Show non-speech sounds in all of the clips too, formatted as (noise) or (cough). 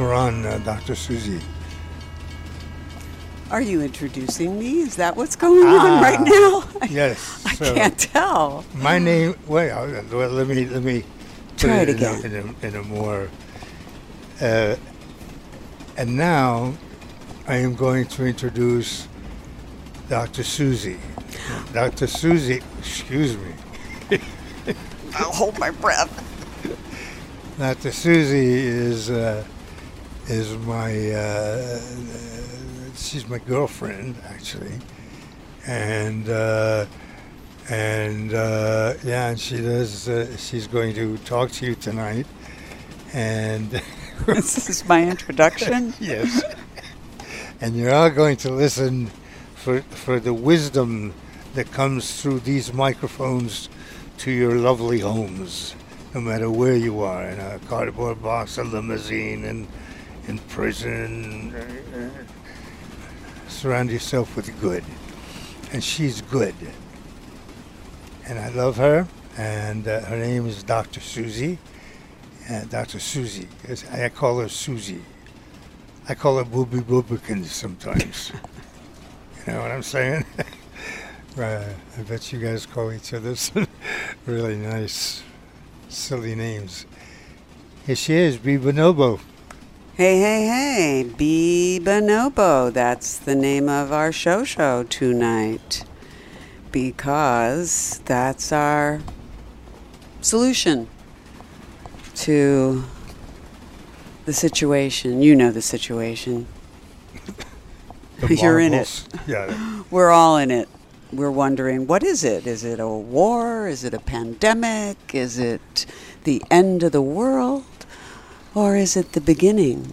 We're on uh, Dr. Suzy. Are you introducing me? Is that what's going on right now? (laughs) Ah, Yes. I so can't tell. My name. Wait. uh, Well, let me let me Try it a- again. In a, in a more. Uh, and now, I am going to introduce Dr. Suzy. Dr. Suzy. Excuse me. I'll hold my breath. Dr. Suzy is uh, is my uh, she's my girlfriend actually, and uh, and uh, yeah, and she does. Uh, she's going to talk to you tonight, and (laughs) This is my introduction. (laughs) yes, and you're all going to listen for for the wisdom that comes through these microphones to your lovely homes, no matter where you are, in a cardboard box, a limousine, and in prison. uh, uh, Surround yourself with good, and she's good, and I love her. And uh, her name is Dr. Suzy. Uh, Dr. Suzy. I call her Suzy. I call her Booby Boobikins sometimes. (laughs) you know what I'm saying? (laughs) right. I bet you guys call each other some (laughs) really nice, silly names. Here she is, B. Bonobo. Hey, hey, hey. Be Bonobo. That's the name of our show show tonight. Because that's our solution to the situation. You know the situation. The (laughs) You're in it. Yeah. (laughs) We're all in it. We're wondering what is it? Is it a war? Is it a pandemic? Is it the end of the world? Or is it the beginning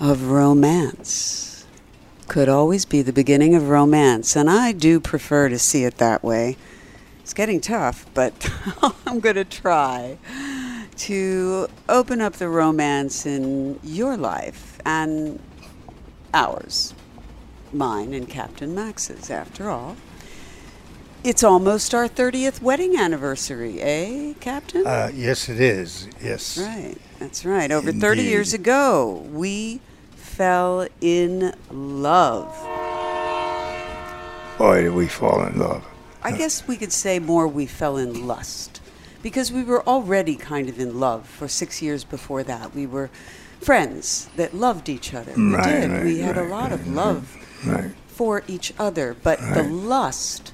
of romance? Could always be the beginning of romance, and I do prefer to see it that way. It's getting tough, but (laughs) I'm going to try to open up the romance in your life and ours mine and Captain Max's, after all. It's almost our 30th wedding anniversary, eh, Captain? Uh, yes, it is. Yes. right, that's right. Over 30 years ago, we fell in love. Boy, did we fall in love. I guess we could say more we fell in lust because we were already kind of in love for six years before that. We were friends that loved each other. We Right, did. right, we had a right, lot of love Right. for each other, but the lust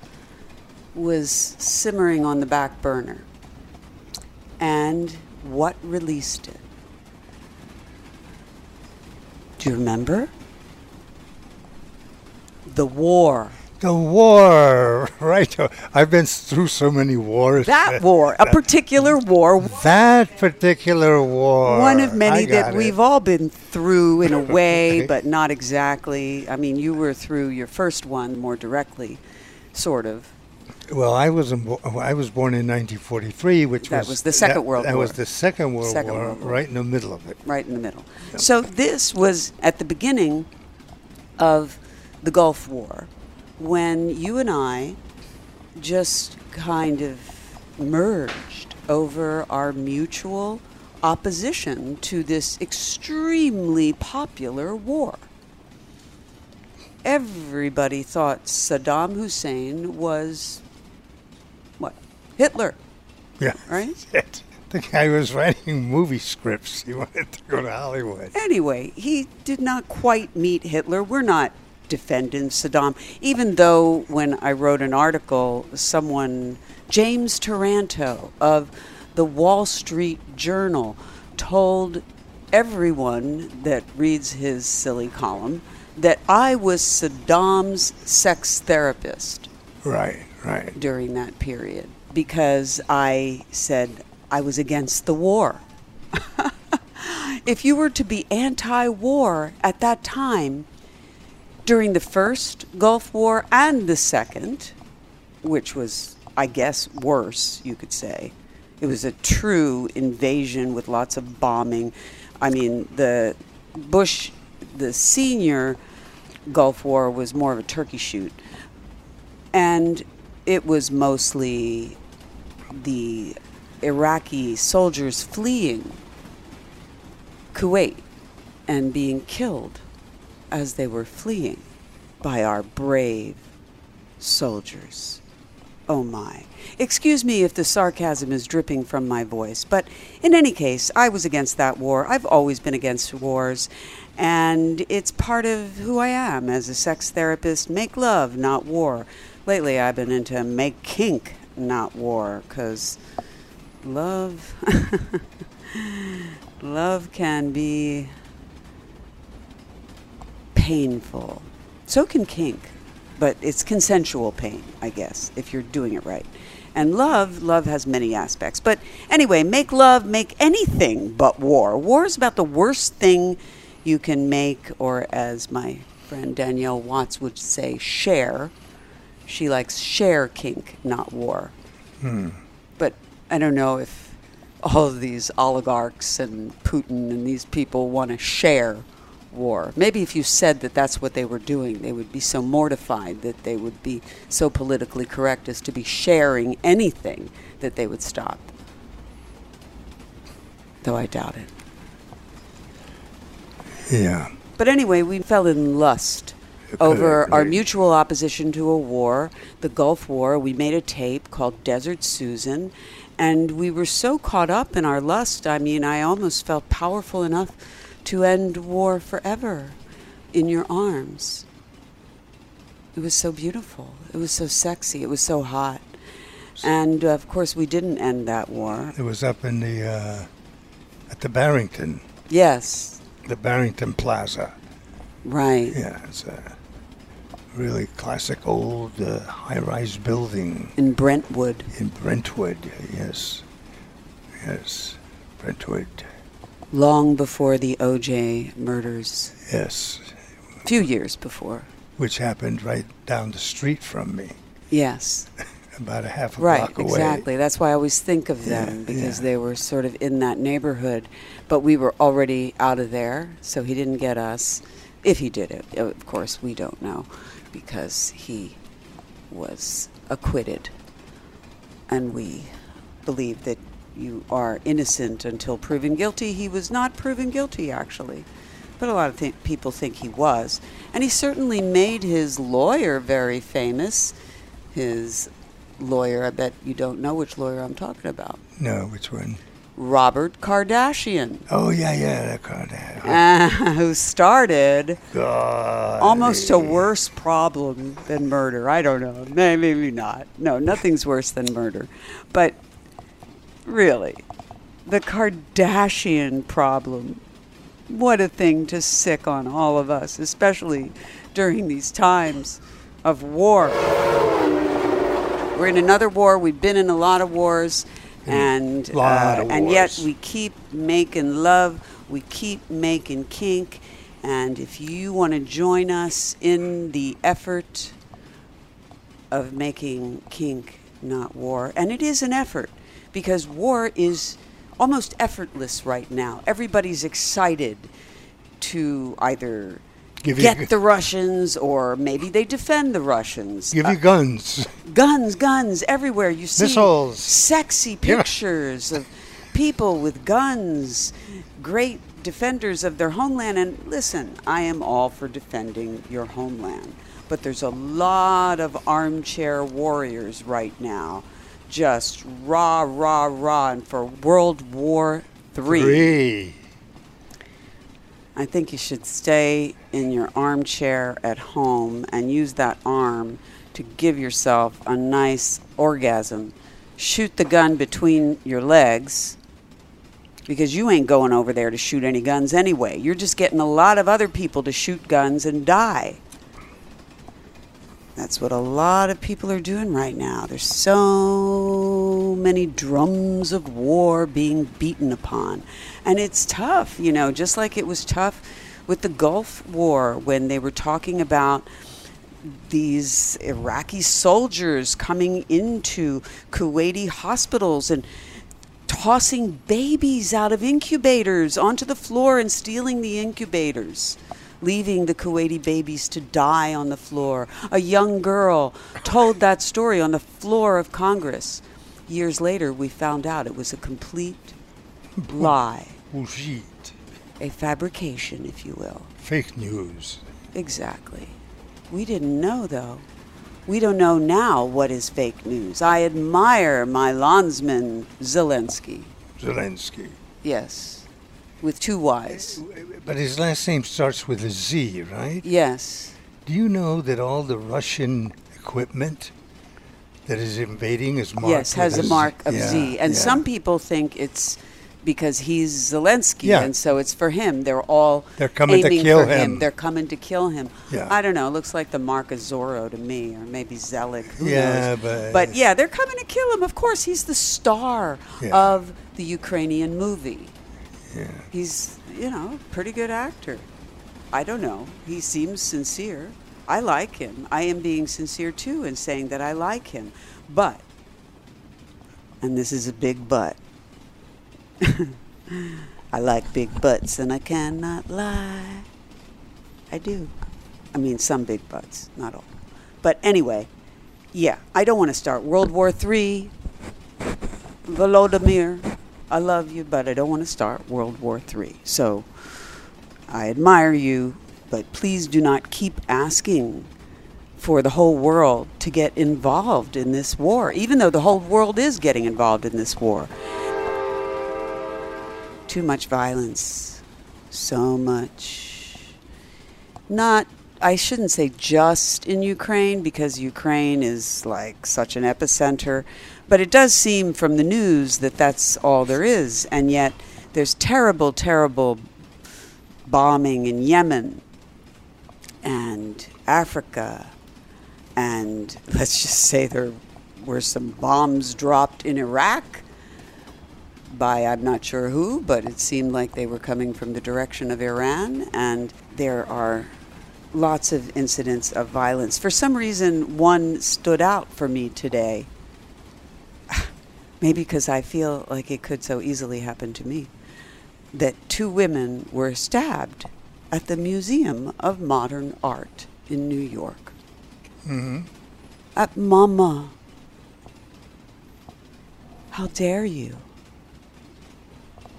was simmering on the back burner. And what released it? Do you remember? The war. The war, (laughs) right? I've been through so many wars. That war, a particular war, That particular war. one of many that it. we've all been through in a (laughs) way, but not exactly. I mean, you were through your first one more directly, sort of. Well, I was I was born in 1943, which That was was the Second that, World that War. was the Second World, Second War, World War. right in the middle of it. right in the middle. So this was at the beginning of the Gulf War when you and I just kind of merged over our mutual opposition to this extremely popular war. Everybody thought Saddam Hussein was? Hitler, Yeah, right? (laughs) the guy was writing movie scripts. He wanted to go to Hollywood. Anyway, he did not quite meet Hitler. We're not defending Saddam, even though when I wrote an article, someone, James Taranto of the Wall Street Journal, told everyone that reads his silly column that I was Saddam's sex therapist Right, right. during that period because I said I was against the war. (laughs) if you were to be anti war at that time, during the first Gulf War and the second, which was, I guess, worse, you could say, it was a true invasion with lots of bombing. I mean, the Bush, the senior Gulf War was more of a turkey shoot and it was mostly the Iraqi soldiers fleeing Kuwait and being killed as they were fleeing by our brave soldiers. Oh my. Excuse me if the sarcasm is dripping from my voice, but in any case, I was against that war. I've always been against wars, and it's part of who I am as a sex therapist. Make love, not war. Lately, I've been into make kink, not war, because love. (laughs) love can be painful. So can kink, but it's consensual pain, I guess, if you're doing it right. And love, love has many aspects. But anyway, make love, make anything but war. War is about the worst thing you can make, or as my friend Danielle Watts would say, share. She likes share kink, not war. Hmm. But I don't know if all of these oligarchs and Putin and these people want to share war. Maybe if you said that that's what they were doing, they would be so mortified that they would be so politically correct as to be sharing anything that they would stop. Though I doubt it. Yeah. But anyway, we fell in lust over our mutual opposition to a war, the Gulf War. We made a tape called Desert Susan, and we were so caught up in our lust. I mean, I almost felt powerful enough to end war forever in your arms. It was so beautiful. It was so sexy. It was so hot. And uh, of course, we didn't end that war. It was up in the uh, at the Barrington, Yes, the Barrington Plaza. right. Yeah, it's a really classic old uh, high-rise building In Brentwood. in Brentwood. Yes, yes, Brentwood. long before the OJ murders, Yes, a few years before. which happened right down the street from me, Yes, (laughs) about a half a right, block away. Right, exactly. That's why I always think of Yeah, them because yeah. they were sort of in that neighborhood. But we were already out of there, so he didn't get us. If he did it, of course, we don't know because he was acquitted. And we believe that you are innocent until proven guilty. He was not proven guilty, actually. But a lot of th- people think he was. And he certainly made his lawyer very famous. His lawyer, I bet you don't know which lawyer I'm talking about. No, which one? Robert Kardashian, Oh yeah, yeah, that card. uh, who started God. almost a worse problem than murder. I don't know. Maybe not. No, nothing's worse than murder. But really, the Kardashian problem. What a thing to sick on all of us, especially during these times of war. We're in another war. We've been in a lot of wars, and uh, and yet we keep making love. We keep making kink. And if you want to join us in the effort of making kink not war, and it is an effort because war is almost effortless right now. Everybody's excited to either Give you- get the Russians or maybe they defend the Russians. Give Uh, you guns. guns, guns everywhere. You see Missiles. sexy Yeah. pictures of people with guns, great defenders of their homeland. And listen, I am all for defending your homeland, but there's a lot of armchair warriors right now, just rah, rah, rah, and for World War Three. Three. I think you should stay in your armchair at home and use that arm to give yourself a nice orgasm. Shoot the gun between your legs because you ain't going over there to shoot any guns anyway. You're just getting a lot of other people to shoot guns and die. That's what a lot of people are doing right now. There's so many drums of war being beaten upon. And it's tough, you know, just like it was tough with the Gulf War when they were talking about these Iraqi soldiers coming into Kuwaiti hospitals and tossing babies out of incubators onto the floor and stealing the incubators, leaving the Kuwaiti babies to die on the floor. A young girl told that story on the floor of Congress. Years later, we found out it was a complete lie. Bullshit. a fabrication, if you will. Fake news. Exactly. We didn't know, though. We don't know now what is fake news. I admire my landsman, Zelensky. Zelensky. Yes. With two Y's. But his last name starts with a Z, right? Yes. Do you know that all the Russian equipment that is invading is marked Yes, has a with mark of yeah, Z. And yeah. some people think it's because he's Zelensky, Yeah. and so it's for him. They're all They're coming to kill for him. him. They're coming to kill him. Yeah. I don't know. It looks like the mark of Zorro to me, or maybe Zelig. Who Yeah, knows? but- but yeah, they're coming to kill him. Of course, he's the star Yeah. of the Ukrainian movie. Yeah. He's, you know, pretty good actor. I don't know. He seems sincere. I like him. I am being sincere too in saying that I like him. But, and this is a big but, (laughs) I like big butts and I cannot lie. I do. I mean, some big butts, not all. But anyway, yeah, I don't want to start World War III. Volodymyr, I love you, but I don't want to start World War III. So I admire you, but please do not keep asking for the whole world to get involved in this war, even though the whole world is getting involved in this war. Too much violence. So much. Not, I shouldn't say just in Ukraine, because Ukraine is like such an epicenter, but it does seem from the news that that's all there is. And yet there's terrible, terrible bombing in Yemen and Africa. And (laughs) let's just say there were some bombs dropped in Iraq by I'm not sure who, but it seemed like they were coming from the direction of Iran. And there are lots of incidents of violence. For some reason, one stood out for me today. (sighs) Maybe because I feel like it could so easily happen to me. That two women were stabbed at the Museum of Modern Art in New York. hmm At MoMA. How dare you?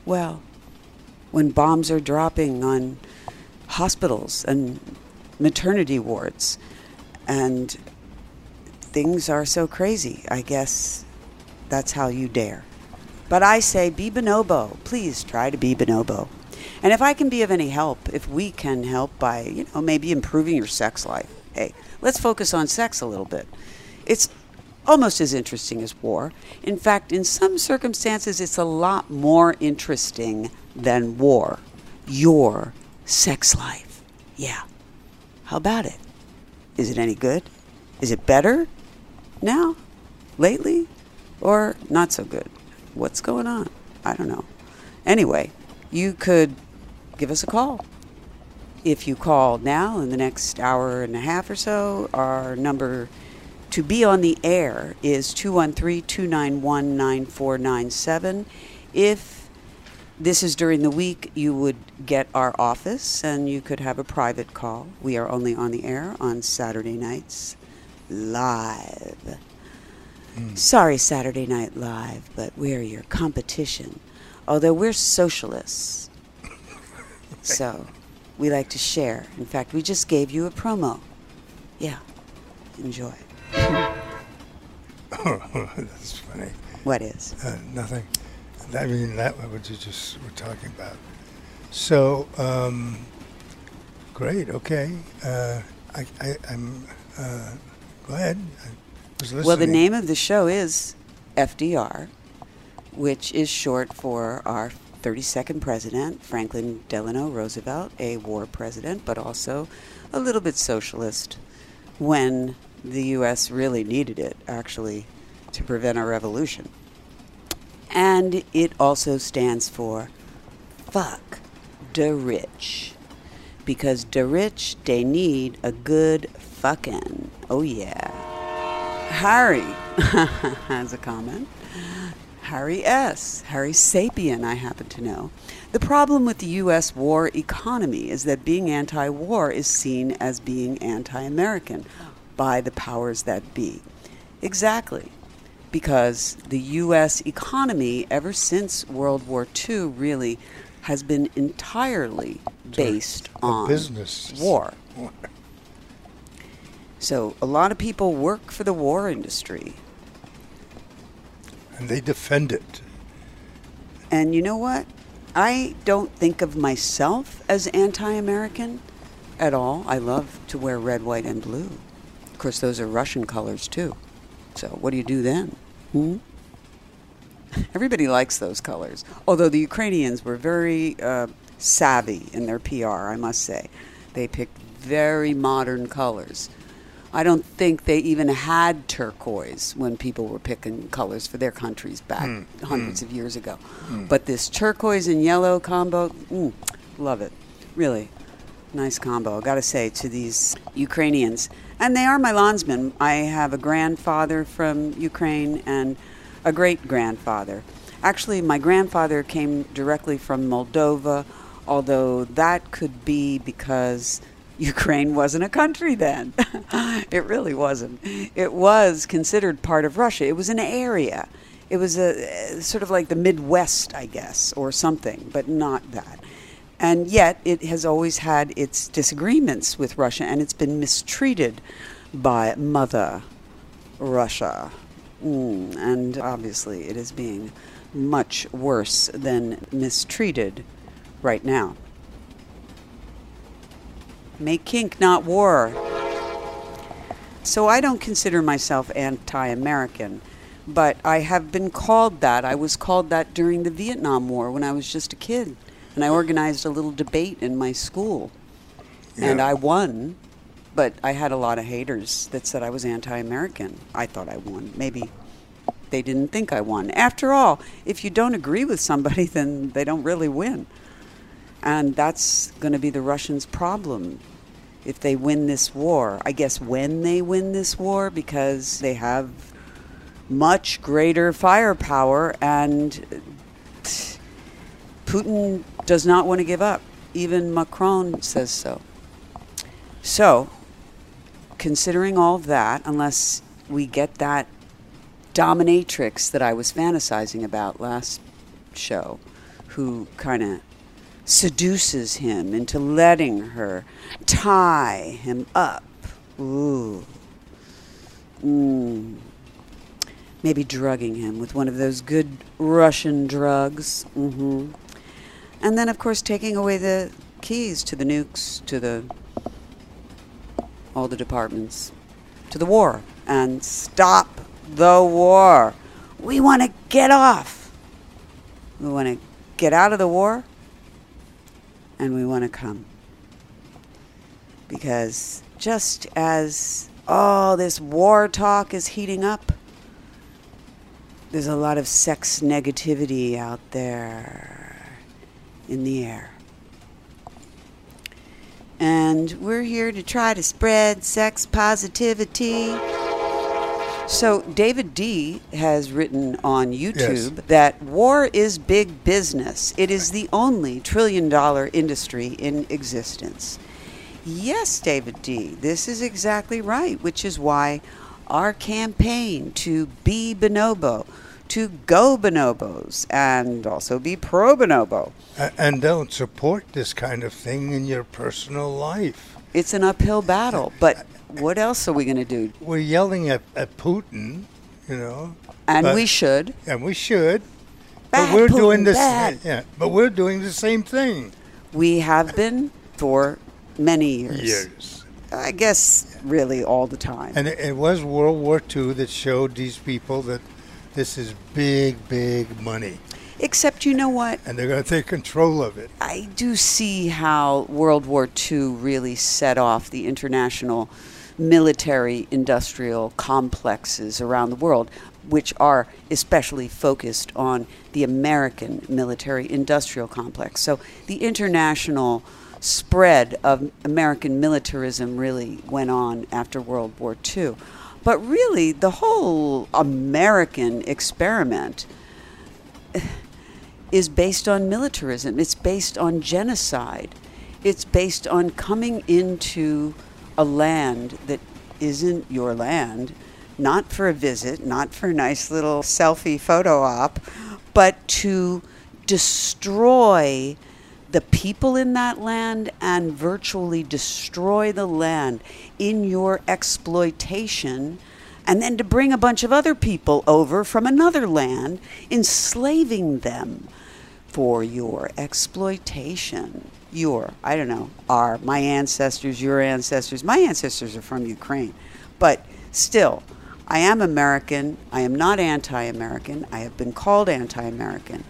Well, when bombs are dropping on hospitals and maternity wards, and things are so crazy, I guess that's how you dare. But I say be bonobo. Please try to be bonobo. And if I can be of any help, if we can help by, you know, maybe improving your sex life, hey, let's focus on sex a little bit. It's almost as interesting as war. In fact, in some circumstances, it's a lot more interesting than war. Your sex life. Yeah. How about it? Is it any good? Is it better now, lately, or not so good? What's going on? I don't know. Anyway, you could give us a call. If you call now in the next hour and a half or so, our number to be on the air is 213 291 9497. If this is during the week, you would get our office and you could have a private call. We are only on the air on Saturday nights live. Hmm. Sorry, Saturday Night Live, but we're your competition. Although we're socialists. (laughs) So we like to share. In fact, we just gave you a promo. Yeah. Enjoy. (laughs) That's funny. What is? Uh, nothing. I mean, that what you just were talking about. So, um, great. Okay. Uh, I, I, I'm. Uh, go ahead. I was listening. Well, the name of the show is FDR, which is short for our 32nd president, Franklin Delano Roosevelt, a war president, but also a little bit socialist when the U.S. really needed it, actually, to prevent a revolution. And it also stands for fuck the rich. Because the rich, they need a good fucking. Oh, yeah. Harry (laughs) has a comment. Harry S. Harry Sapien, I happen to know. The problem with the U.S. war economy is that being anti war is seen as being anti American by the powers that be. Exactly. Because the U.S. economy, ever since World War II, really has been entirely based a on business. war. So a lot of people work for the war industry. And they defend it. And you know what? I don't think of myself as anti American at all. I love to wear red, white, and blue. Of course, those are Russian colors too. So, what do you do then? Hmm? Everybody likes those colors. Although the Ukrainians were very uh, savvy in their PR, I must say. They picked very modern colors. I don't think they even had turquoise when people were picking colors for their countries back hundreds of years ago. But this turquoise and yellow combo, mm, love it. Really, nice combo. Got to say to these Ukrainians, and they are my landsmen. I have a grandfather from Ukraine and a great grandfather. Actually, my grandfather came directly from Moldova, although that could be because (laughs) Ukraine wasn't a country then. (laughs) it really wasn't. It was considered part of Russia. It was an area. It was a eh, sort of like the Midwest, I guess, or something, but not that. And yet, it has always had its disagreements with Russia, and it's been mistreated by Mother Russia. Mm, and obviously, it is being much worse than mistreated right now. Make kink, not war. So I don't consider myself anti American, but I have been called that. I was called that during the Vietnam War when I was just a kid. And I organized a little debate in my school. And I won, but I had a lot of haters that said I was anti American. I thought I won. Maybe they didn't think I won. After all, if you don't agree with somebody, (laughs) then they don't really win. And that's going to be the Russians' problem if they win this war. I guess when they win this war, because they have much greater firepower and uh, Putin does not want to give up. Even Macron says so. So, considering all of that, unless we get that dominatrix that I was fantasizing about last show, who kind of seduces him into letting her tie him up. Ooh. Mm. Maybe drugging him with one of those good Russian drugs. hmm And then, of course, taking away the keys to the nukes, to the all the departments, to the war, and stop the war. We want to get off. We want to get out of the war, and we want to come. Because just as all this war talk is heating up, there's a lot of sex negativity out there in the air. And we're here to try to spread sex positivity. So, David D has written on YouTube that war is big business. It is the only trillion dollar industry in existence. Yes, David D, this is exactly right, which is why our campaign to be bonobo, to go bonobos, and also be pro bonobo. And don't support this kind of thing in your personal life. It's an uphill battle, but what else are we going to do? We're yelling at, at Putin, you know. And but- we should. And we should. Bad but we're Putin, doing this. bad. Yeah, but we're doing the same thing. We have been for many years. Years. I guess really all the time. And it, it was World War II that showed these people that this is big, big money, Except, you know what? and they're going to take control of it. I do see how World War II really set off the international military industrial complexes around the world, which are especially focused on the American military industrial complex. So the international spread of American militarism really went on after World War II. But really, the whole American experiment is based on militarism. It's based on genocide. It's based on coming into a land that isn't your land, not for a visit, not for a nice little selfie photo op, but to destroy the people in that land and virtually destroy the land in your exploitation and then to bring a bunch of other people over from another land, enslaving them for your exploitation. Your, I don't know, our, my ancestors, your ancestors. My ancestors are from Ukraine. But still, I am American. I am not anti American. I have been called anti American.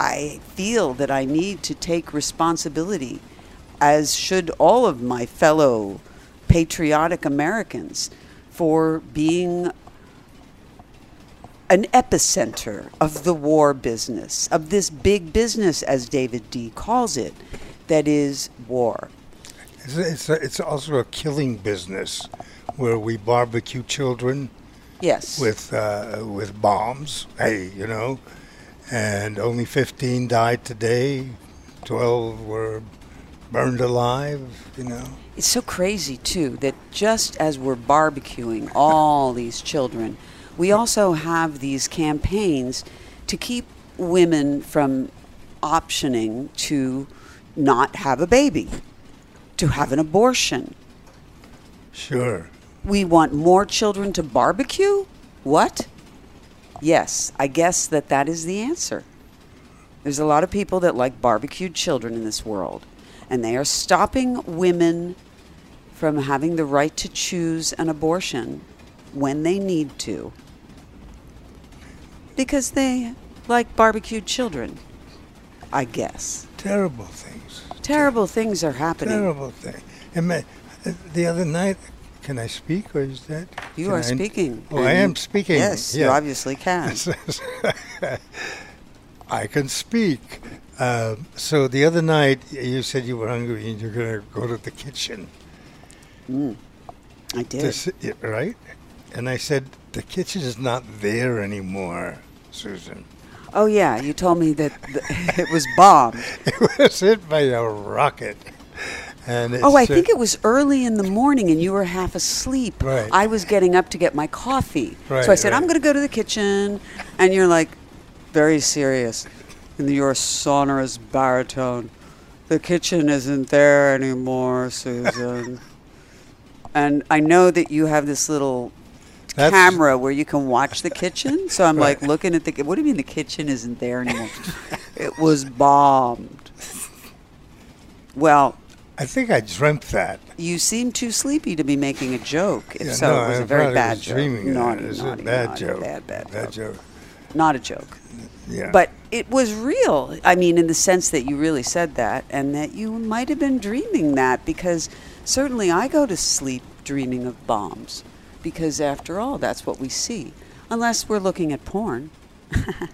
I feel that I need to take responsibility, as should all of my fellow patriotic Americans for being an epicenter of the war business, of this big business, as David D. calls it, that is war. It's, it's, a, it's also a killing business where we barbecue children Yes. with uh, with bombs. Hey, you know, and only 15 died today. 12 were burned alive. You know. It's so crazy, too, that just as we're barbecuing all these children, we also have these campaigns to keep women from optioning to not have a baby, to have an abortion. Sure. We want more children to barbecue? What? Yes, I guess that that is the answer. There's a lot of people that like barbecued children in this world, and they are stopping women from having the right to choose an abortion when they need to because they like barbecued children, I guess. Terrible things. Terrible things are happening. Terrible thing. And the other night, can I speak or is that? You are I- speaking. Oh, I am speaking. Yes, you yeah. obviously can. (laughs) I can speak. Um, so the other night, you said you were hungry and you're going to go to the kitchen. I did. sit- right? And I said, the kitchen is not there anymore, Susan. Oh yeah, you told me that th- (laughs) it was bombed. (laughs) It was hit by a rocket. Oh, I uh, think it was early in the morning and you were half asleep. Right. I was getting up to get my coffee. Right, so I said, I'm going to go to the kitchen. And you're like, very serious in your sonorous baritone. The kitchen isn't there anymore, Susan. (laughs) and I know that you have this little That's- camera where you can watch the kitchen. So I'm (laughs) like looking at the. What do you mean the kitchen isn't there anymore? it was bombed. (laughs) Well, I think I dreamt that. you seem too sleepy to be making a joke. If Yeah, so, no, it was I a very bad was joke. dreaming naughty. It's naughty, a bad naughty, joke. Bad, bad, Bad joke. joke. Not a joke. Yeah. But it was real. I mean, in the sense that you really said that, and that you might have been dreaming that, because certainly I go to sleep dreaming of bombs, because after all, that's what we see. Unless we're looking at porn.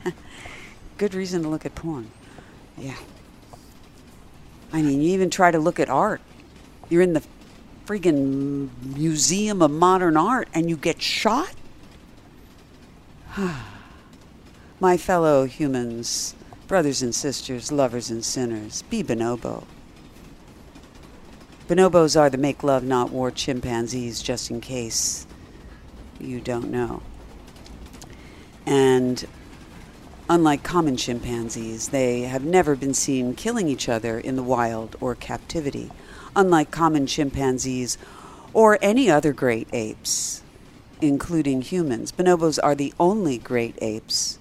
(laughs) Good reason to look at porn. Yeah. I mean, you even try to look at art. You're in the friggin' Museum of Modern Art and you get shot? (sighs) My fellow humans, brothers and sisters, lovers and sinners, be bonobo. Bonobos are the make love, not war chimpanzees, just in case you don't know. And unlike common chimpanzees, they have never been seen killing each other in the wild or captivity, unlike common chimpanzees or any other great apes, including humans. Bonobos are the only great apes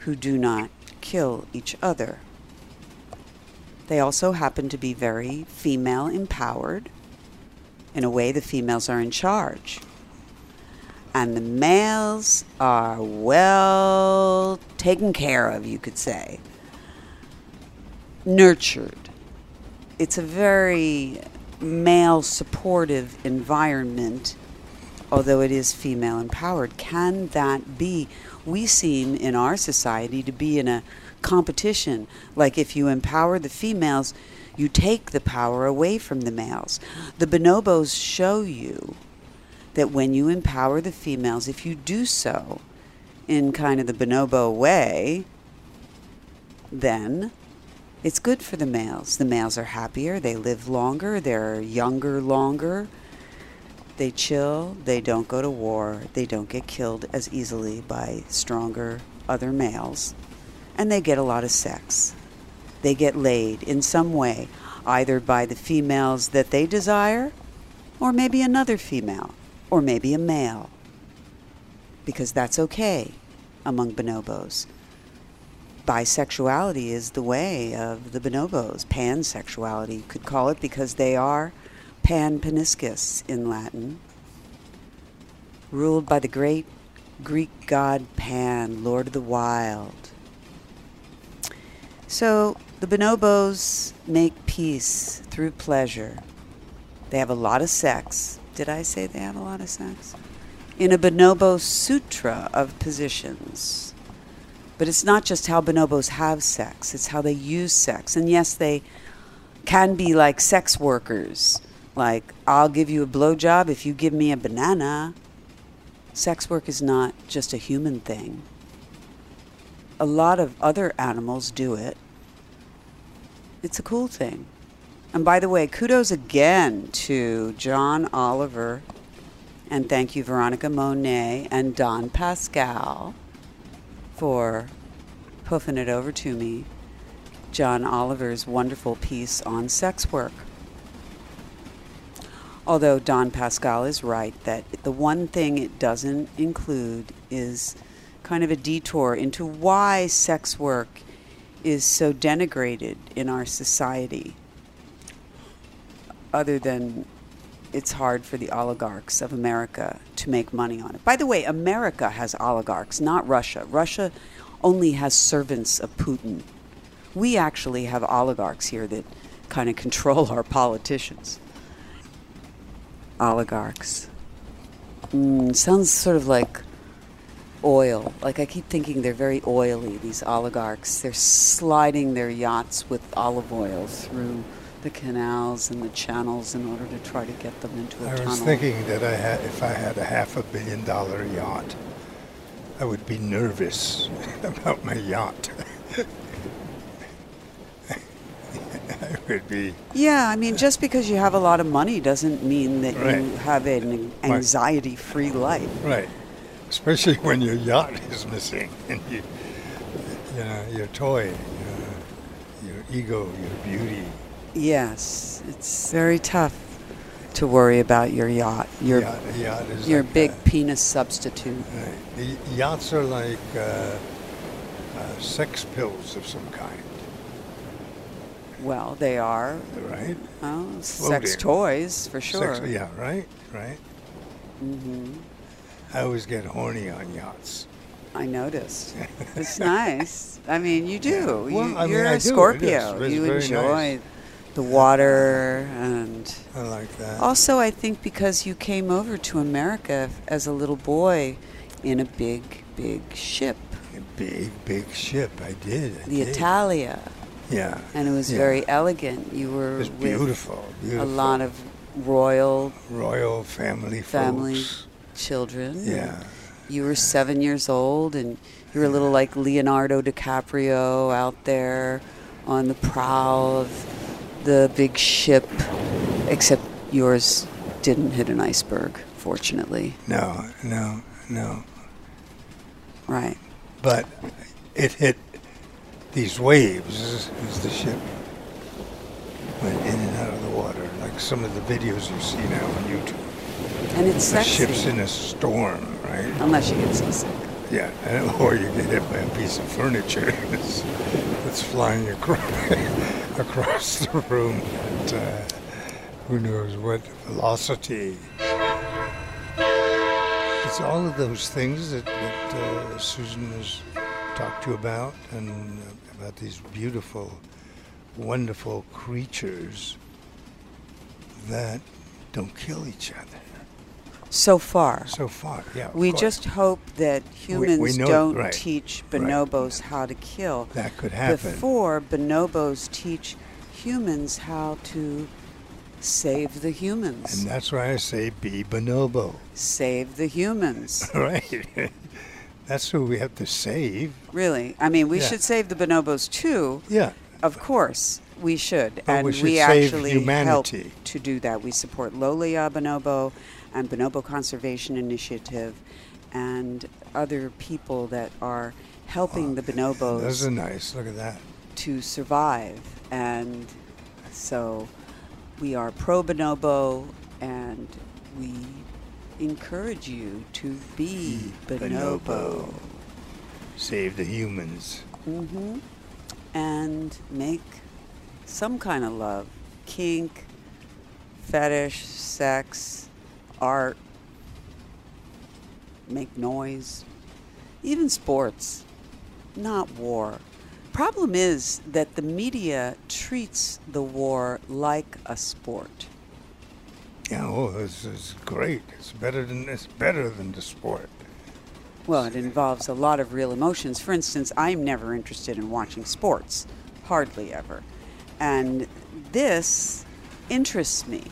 who do not kill each other. They also happen to be very female empowered. In a way, the females are in charge. And the males are well taken care of, you could say. Nurtured. It's a very male supportive environment, although it is female empowered. Can that be? We seem in our society to be in a competition. Like if you empower the females, you take the power away from the males. The bonobos show you that when you empower the females, if you do so in kind of the bonobo way, then it's good for the males. The males are happier, they live longer, they're younger longer, they chill, they don't go to war, they don't get killed as easily by stronger other males, and they get a lot of sex. they get laid in some way, either by the females that they desire, or maybe another female, or maybe a male. Because that's okay among bonobos. Bisexuality is the way of the bonobos. Pansexuality, you could call it, because they are pan paniscus in Latin, ruled by the great Greek god Pan, Lord of the Wild. So the bonobos make peace through pleasure. They have a lot of sex. Did I say they have a lot of sex? In a bonobo sutra of positions. But it's not just how bonobos have sex, it's how they use sex. And yes, they can be like sex workers. Like, I'll give you a blowjob if you give me a banana. Sex work is not just a human thing. A lot of other animals do it. It's a cool thing. And by the way, kudos again to John Oliver and thank you, Veronica Monet and Don Pascal, for puffing it over to me. John Oliver's wonderful piece on sex work. Although Don Pascal is right that the one thing it doesn't include is kind of a detour into why sex work is so denigrated in our society, other than it's hard for the oligarchs of America to make money on it. By the way, America has oligarchs, not Russia. Russia only has servants of Putin. We actually have oligarchs here that kind of (laughs) control our politicians. Oligarchs. Mm, sounds sort of like oil. Like I keep thinking they're very oily, these oligarchs. They're sliding their yachts with olive oil through the canals and the channels in order to try to get them into a I tunnel. I was thinking that I had, if I had a half a billion dollar yacht, I would be nervous (laughs) about my yacht. (laughs) I would be. Yeah, I mean, just because you have a lot of money doesn't mean that Right. you have an anxiety-free life. Right. Especially when your yacht (laughs) is missing and you, you know, your toy, your, your ego, your beauty. Yes, it's very tough to worry about your yacht, your yacht, yacht is your like big that. penis substitute. The yachts are like uh, uh, sex pills of some kind, Well, they are right? oh, sex toys for sure. Sex, yeah, right, right. Mm-hmm. I always get horny on yachts. I noticed. (laughs) It's nice. I mean, you do. Well, you, I mean, a do. Scorpio. You enjoy nice. The water and. I like that. Also, I think because you came over to America as a little boy in a big, big ship, A big, big ship. I did. I the did. Italia, Yeah. and it was yeah. very elegant. You were It was beautiful. Beautiful. a lot of royal royal family family folks. children. Yeah. You were seven years old, and you were a little like Leonardo DiCaprio out there on the prow of the big ship, except yours didn't hit an iceberg, fortunately. No, no, no. Right. But it hit these waves as, the ship went in and out of the water, like some of the videos you see now on YouTube. And it's The sexy. ship's in a storm, right? Unless you get seasick. Yeah, and- or you get hit by a piece of furniture (laughs) that's, that's flying across, (laughs) across the room at uh, who knows what velocity. It's all of those things that, that uh, Susan has talked to you about, and uh, about these beautiful, wonderful creatures that don't kill each other. So far. So far, yeah. We course. just hope that humans know- don't right, teach right. bonobos how to kill. that could happen. Before bonobos teach humans how to save the humans. And that's why I say be bonobo. save the humans. (laughs) Right. (laughs) that's who we have to save. Really. I mean, we Yeah. should save the bonobos too. Yeah. Of course, we should. But and we should we actually humanity. help to do that. We support Lola ya Bonobo and Bonobo Conservation Initiative and other people that are helping the bonobos. Those are nice. Look at that. to survive. And so we are pro bonobo and we encourage you to be bonobo. Bonobo. Save the humans. Mm-hmm. And make some kind of love. Kink, fetish, sex, art, make noise, even sports, not war. Problem is that the media treats the war like a sport. Yeah, oh, this is great. It's better than it's better than the sport. Well, it involves a lot of real emotions. For instance, I'm never interested in watching sports, hardly ever. And this interests me.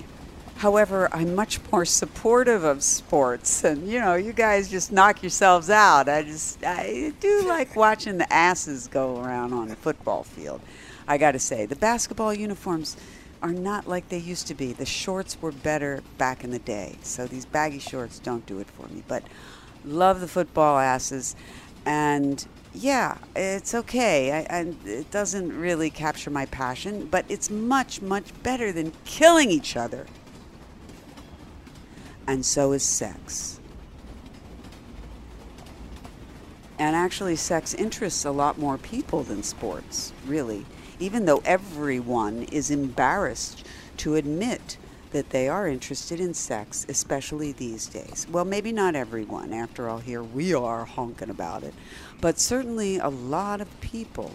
However, I'm much more supportive of sports. And, you know, you guys just knock yourselves out. I just, I do like watching the asses go around on the football field. I got to say, the basketball uniforms are not like they used to be. The shorts were better back in the day. So these baggy shorts don't do it for me. But love the football asses. And yeah, it's okay. I, I, it doesn't really capture my passion, but it's much, much better than killing each other. And so is sex. And actually, sex interests a lot more people than sports, really, even though everyone is embarrassed to admit that they are interested in sex, especially these days. Well, maybe not everyone. After all, here we are honking about it. But certainly a lot of people.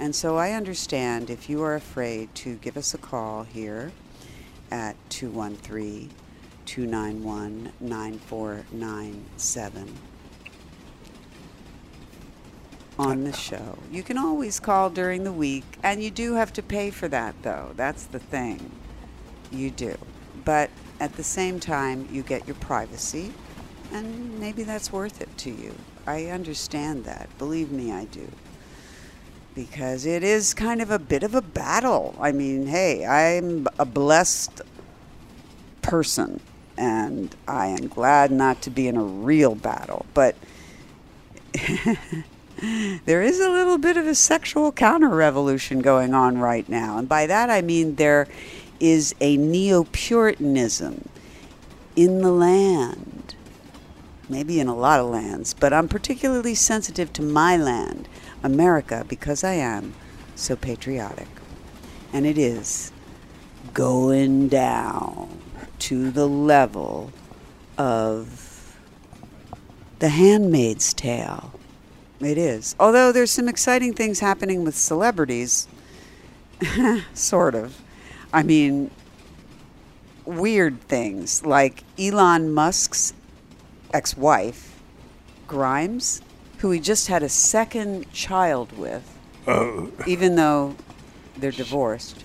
And so I understand if you are afraid to give us a call here at 213 291 9497 on uh, the show. You can always call during the week, and you do have to pay for that, though. That's the thing. You do. But at the same time, you get your privacy, and maybe that's worth it to you. I understand that. Believe me, I do. Because it is kind of a bit of a battle. I mean, hey, I'm a blessed person, and I am glad not to be in a real battle. But (laughs) there is a little bit of a sexual counter revolution going on right now. And by that I mean there is a neo Puritanism in the land, maybe in a lot of lands, but I'm particularly sensitive to my land, America, because I am so patriotic. And it is going down to the level of The Handmaid's Tale. It is. Although there's some exciting things happening with celebrities, (laughs) sort of. I mean, weird things like Elon Musk's ex wife, Grimes, who he just had a second child with, Oh, even though they're divorced.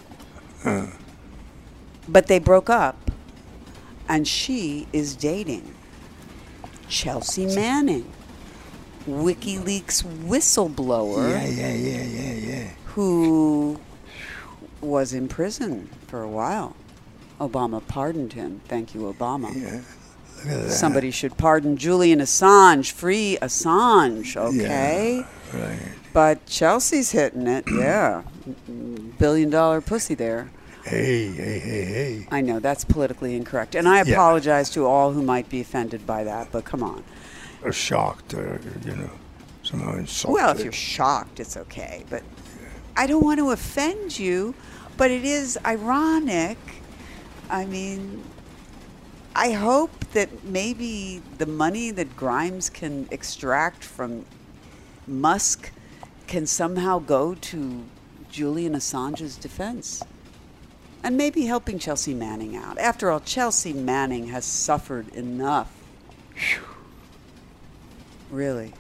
But they broke up, and she is dating Chelsea Manning, WikiLeaks whistleblower yeah, yeah, yeah, yeah, yeah. who was in prison for a while. Obama pardoned him. Thank you, Obama. Yeah. Look at that. Somebody should pardon Julian Assange. Free Assange, okay? Right. But Chelsea's hitting it, yeah. Billion dollar pussy there. Hey, hey, hey, hey. I know that's politically incorrect. And I Yeah. apologize to all who might be offended by that, but come on. Or shocked, or you know, somehow insulted. Well, if you're shocked, it's okay. But I don't want to offend you, but it is ironic. I mean, I hope that maybe the money that Grimes can extract from Musk can somehow go to Julian Assange's defense. And maybe helping Chelsea Manning out. After all, Chelsea Manning has suffered enough. Really.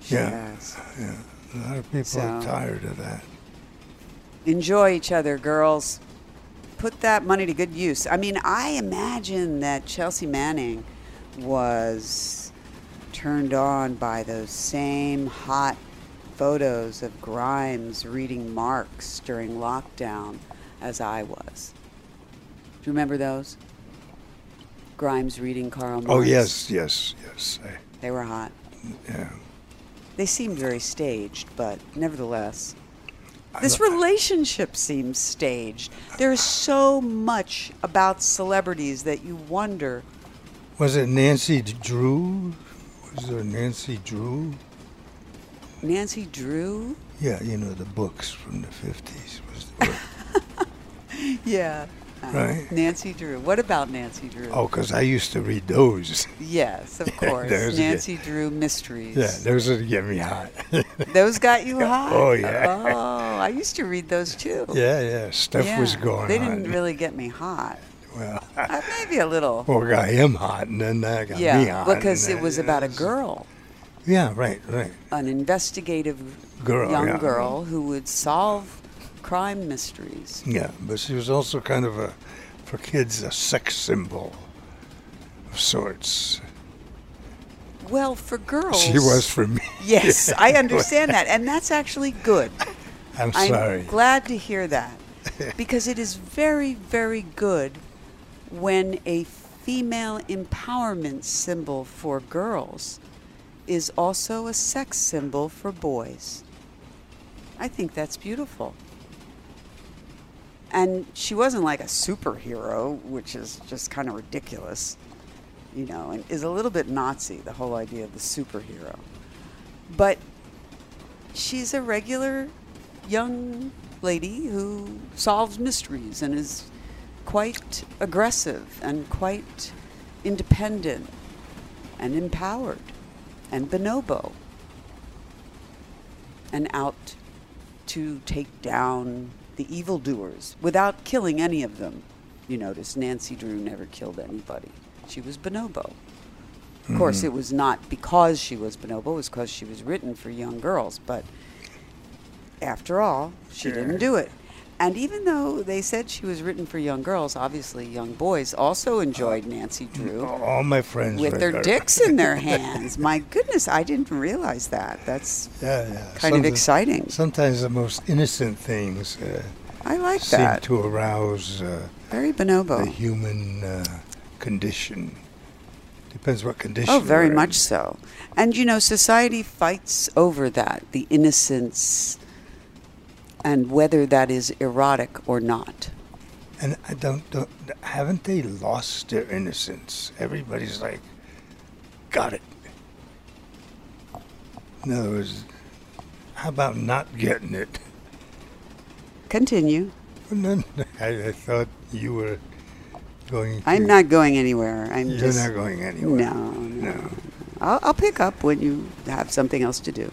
She Yeah. has. yeah, a lot of people are tired of that. enjoy each other, girls. Put that money to good use. I mean, I imagine that Chelsea Manning was turned on by those same hot photos of Grimes reading Marx during lockdown as I was. Do you remember those? Grimes reading Karl oh, Marx. Oh yes, yes, yes. I, They were hot. yeah. They seemed very staged, but nevertheless. This relationship seems staged. There's so much about celebrities that you wonder. Was it Nancy Drew? Was there Nancy Drew? Nancy Drew? Yeah, you know the books from the fifties. Was (laughs) Yeah. Uh, Right. Nancy Drew. What about Nancy Drew? oh, because I used to read those. Yes, of (laughs) course. Nancy Drew mysteries. Yeah, those would get me hot. (laughs) Those got you hot? Oh, yeah. Oh, I used to read those too. yeah. Yeah. Stuff was Yeah, going They on. didn't really get me hot. well, Uh, maybe a little. well, got him hot, and then that got me hot. yeah, because it was about a girl, Yeah, right, right. an investigative Girl, young yeah. girl who would solve crime mysteries. Yeah, but she was also kind of a, for kids, a sex symbol of sorts. Well, for girls. She was for me. (laughs) Yes, (laughs) I understand that, and that's actually good. (laughs) I'm I'm sorry. glad to hear that because it is very, very good when a female empowerment symbol for girls is also a sex symbol for boys. I think that's beautiful. And she wasn't like a superhero, which is just kind of ridiculous, you know, and is a little bit Nazi, the whole idea of the superhero. But she's a regular young lady who solves mysteries and is quite aggressive and quite independent and empowered and bonobo and out to take down the evildoers without killing any of them. You notice Nancy Drew never killed anybody. She was bonobo. Of course, mm-hmm. it was not because she was bonobo, it was because she was written for young girls. But after all, she Sure. didn't do it. And even though they said she was written for young girls, obviously young boys also enjoyed Nancy Drew All my friends with their her. dicks in their (laughs) hands. My goodness, I didn't realize that. That's Yeah, yeah. kind of exciting. Sometimes the most innocent things uh, I like seem that. to arouse uh, Very bonobo. the human uh, condition. Depends what condition. Oh, very in. much so. And you know, society fights over that the innocence and whether that is erotic or not. And I don't, don't, haven't they lost their innocence? Everybody's like, got it. In other words, how about not getting it? Continue. And then I, I thought you were going. To, I'm not going anywhere. I'm You're just not going anywhere. No, no. No. I'll, I'll pick up when you have something else to do.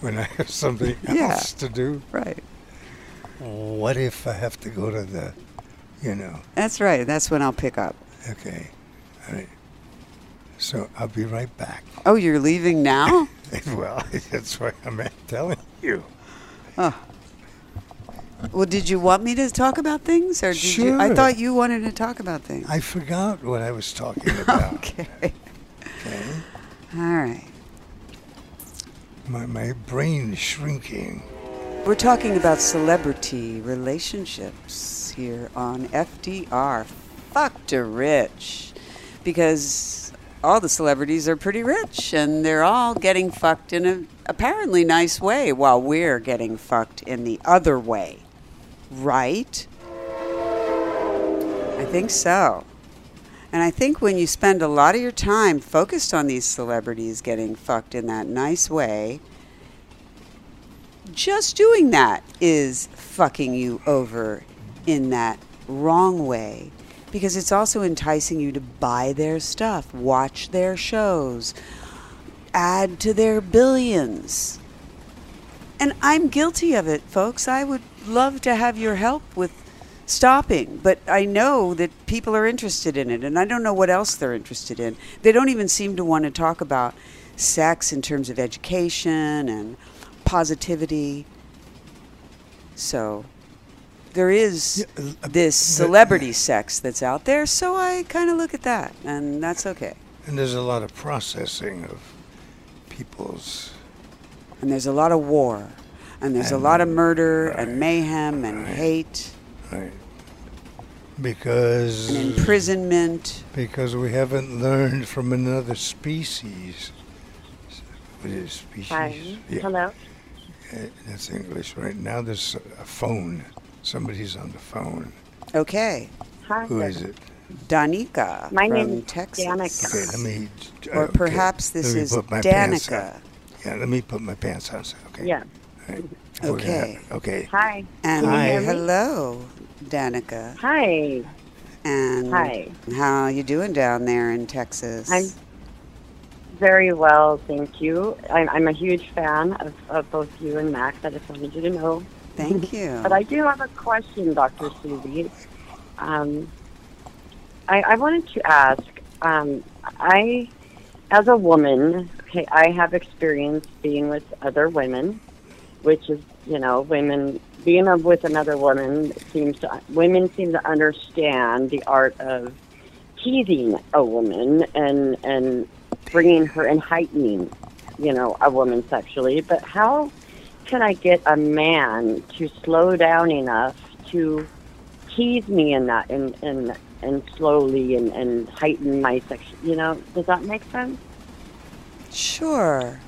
When I have something (laughs) Yeah. else to do, Right. What if I have to go to the, you know? That's right. That's when I'll pick up. Okay, all right. So I'll be right back. Oh, you're leaving now? (laughs) well, (laughs) that's why I'm telling you. oh. Well, did you want me to talk about things, or did you? I thought you wanted to talk about things. I forgot what I was talking (laughs) about. okay. okay. All right. My, my brain is shrinking. We're talking about celebrity relationships here on FDR. Fuck Da Rich. Because all the celebrities are pretty rich and they're all getting fucked in a apparently nice way while we're getting fucked in the other way. Right? I think so. And I think when you spend a lot of your time focused on these celebrities getting fucked in that nice way, just doing that is fucking you over in that wrong way because it's also enticing you to buy their stuff, watch their shows, add to their billions. And I'm guilty of it, folks. I would love to have your help with stopping, but I know that people are interested in it, and I don't know what else they're interested in. They don't even seem to want to talk about sex in terms of education and positivity. So there is Yeah, uh, this but- celebrity sex that's out there, so I kind of look at that, and that's okay. And there's a lot of processing of people's. And there's a lot of war, and there's a lot of murder and mayhem and Right. hate Right. Because. and imprisonment. Because we haven't learned from another species. What is species? Hi. Yeah, Hello. Uh, that's English, right? Now there's a phone. Somebody's on the phone. Okay. Hi. Who is it? Danicka My from name is Texas. Danicka. Okay, let me. uh, Or okay, perhaps this is put my pants on. Danicka. Yeah, let me put my pants on. Okay. Yeah. All right. Before we Okay. Okay. Hi. And Hi. hello, Danicka. Hi. And Hi. how you doing down there in Texas? I'm very well, thank you. I'm, I'm a huge fan of, of both you and Max. I just wanted you to know. Thank you. But I do have a question, Dr. Suzy. Um, I, I wanted to ask. Um, I, as a woman, okay, I have experience being with other women, which is, you know, women being with another woman seems to women seem to understand the art of teasing a woman and and bringing her and heightening, you know, a woman sexually. But how can I get a man to slow down enough to tease me in that and and and slowly and and heighten my section? You know, does that make sense? Sure.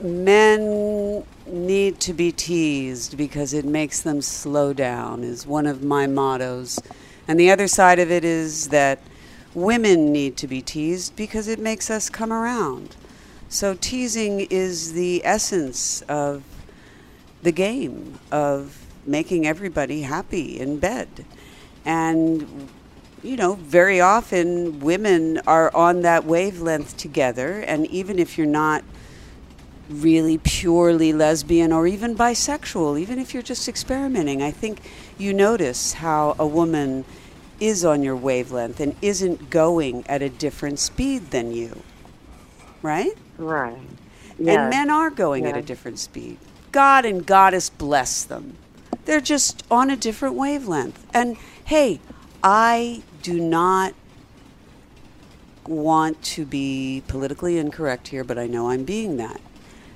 Men need to be teased because it makes them slow down, is one of my mottos. And the other side of it is that women need to be teased because it makes us come around. So teasing is the essence of the game of making everybody happy in bed. And you know, very often women are on that wavelength together, and even if you're not really purely lesbian or even bisexual, even if you're just experimenting, I think you notice how a woman is on your wavelength and isn't going at a different speed than you. Right? Right. And men are going at a different speed. God and Goddess bless them. They're just on a different wavelength. And hey, I do not want to be politically incorrect here, but I know I'm being that.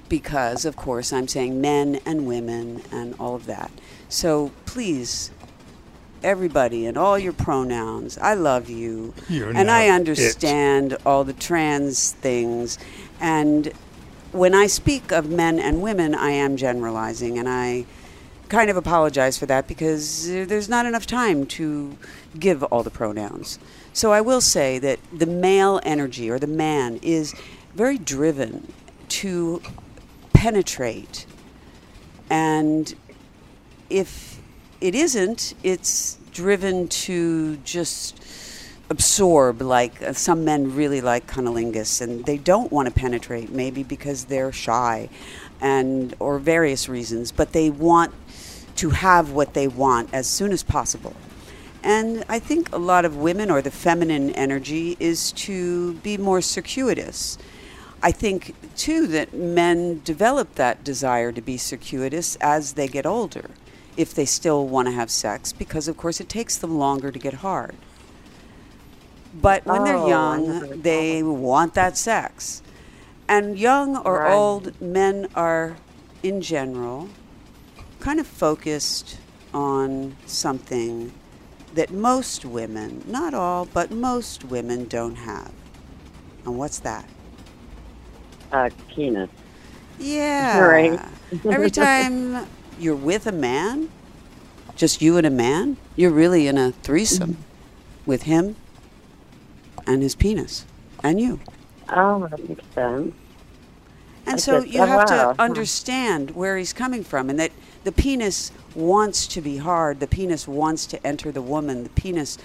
Because, of course, I'm saying men and women and all of that. So please, everybody and all your pronouns, I love you. You're and I now it. understand all the trans things. And when I speak of men and women, I am generalizing, and I kind of apologize for that because there's not enough time to give all the pronouns. So I will say that the male energy or the man is very driven to penetrate. And if it isn't, it's driven to just absorb like uh, some men really like cunnilingus and they don't want to penetrate maybe because they're shy and or various reasons but they want to have what they want as soon as possible. And i think a lot of women or the feminine energy is to be more circuitous. I think too that men develop that desire to be circuitous as they get older if they still want to have sex because of course it takes them longer to get hard but when they're Oh, young, they want that sex. And young or Right. old men are, in general, kind of focused on something that most women, not all, but most women don't have. And what's that? Uh, penis. Yeah. (laughs) Right. Every time (laughs) you're with a man, just you and a man, you're really in a threesome mm-hmm. with him and his penis and you. Oh, that makes sense. And I so get- you oh, have wow. to understand where he's coming from and that the penis wants to be hard. The penis wants to enter the woman. The penis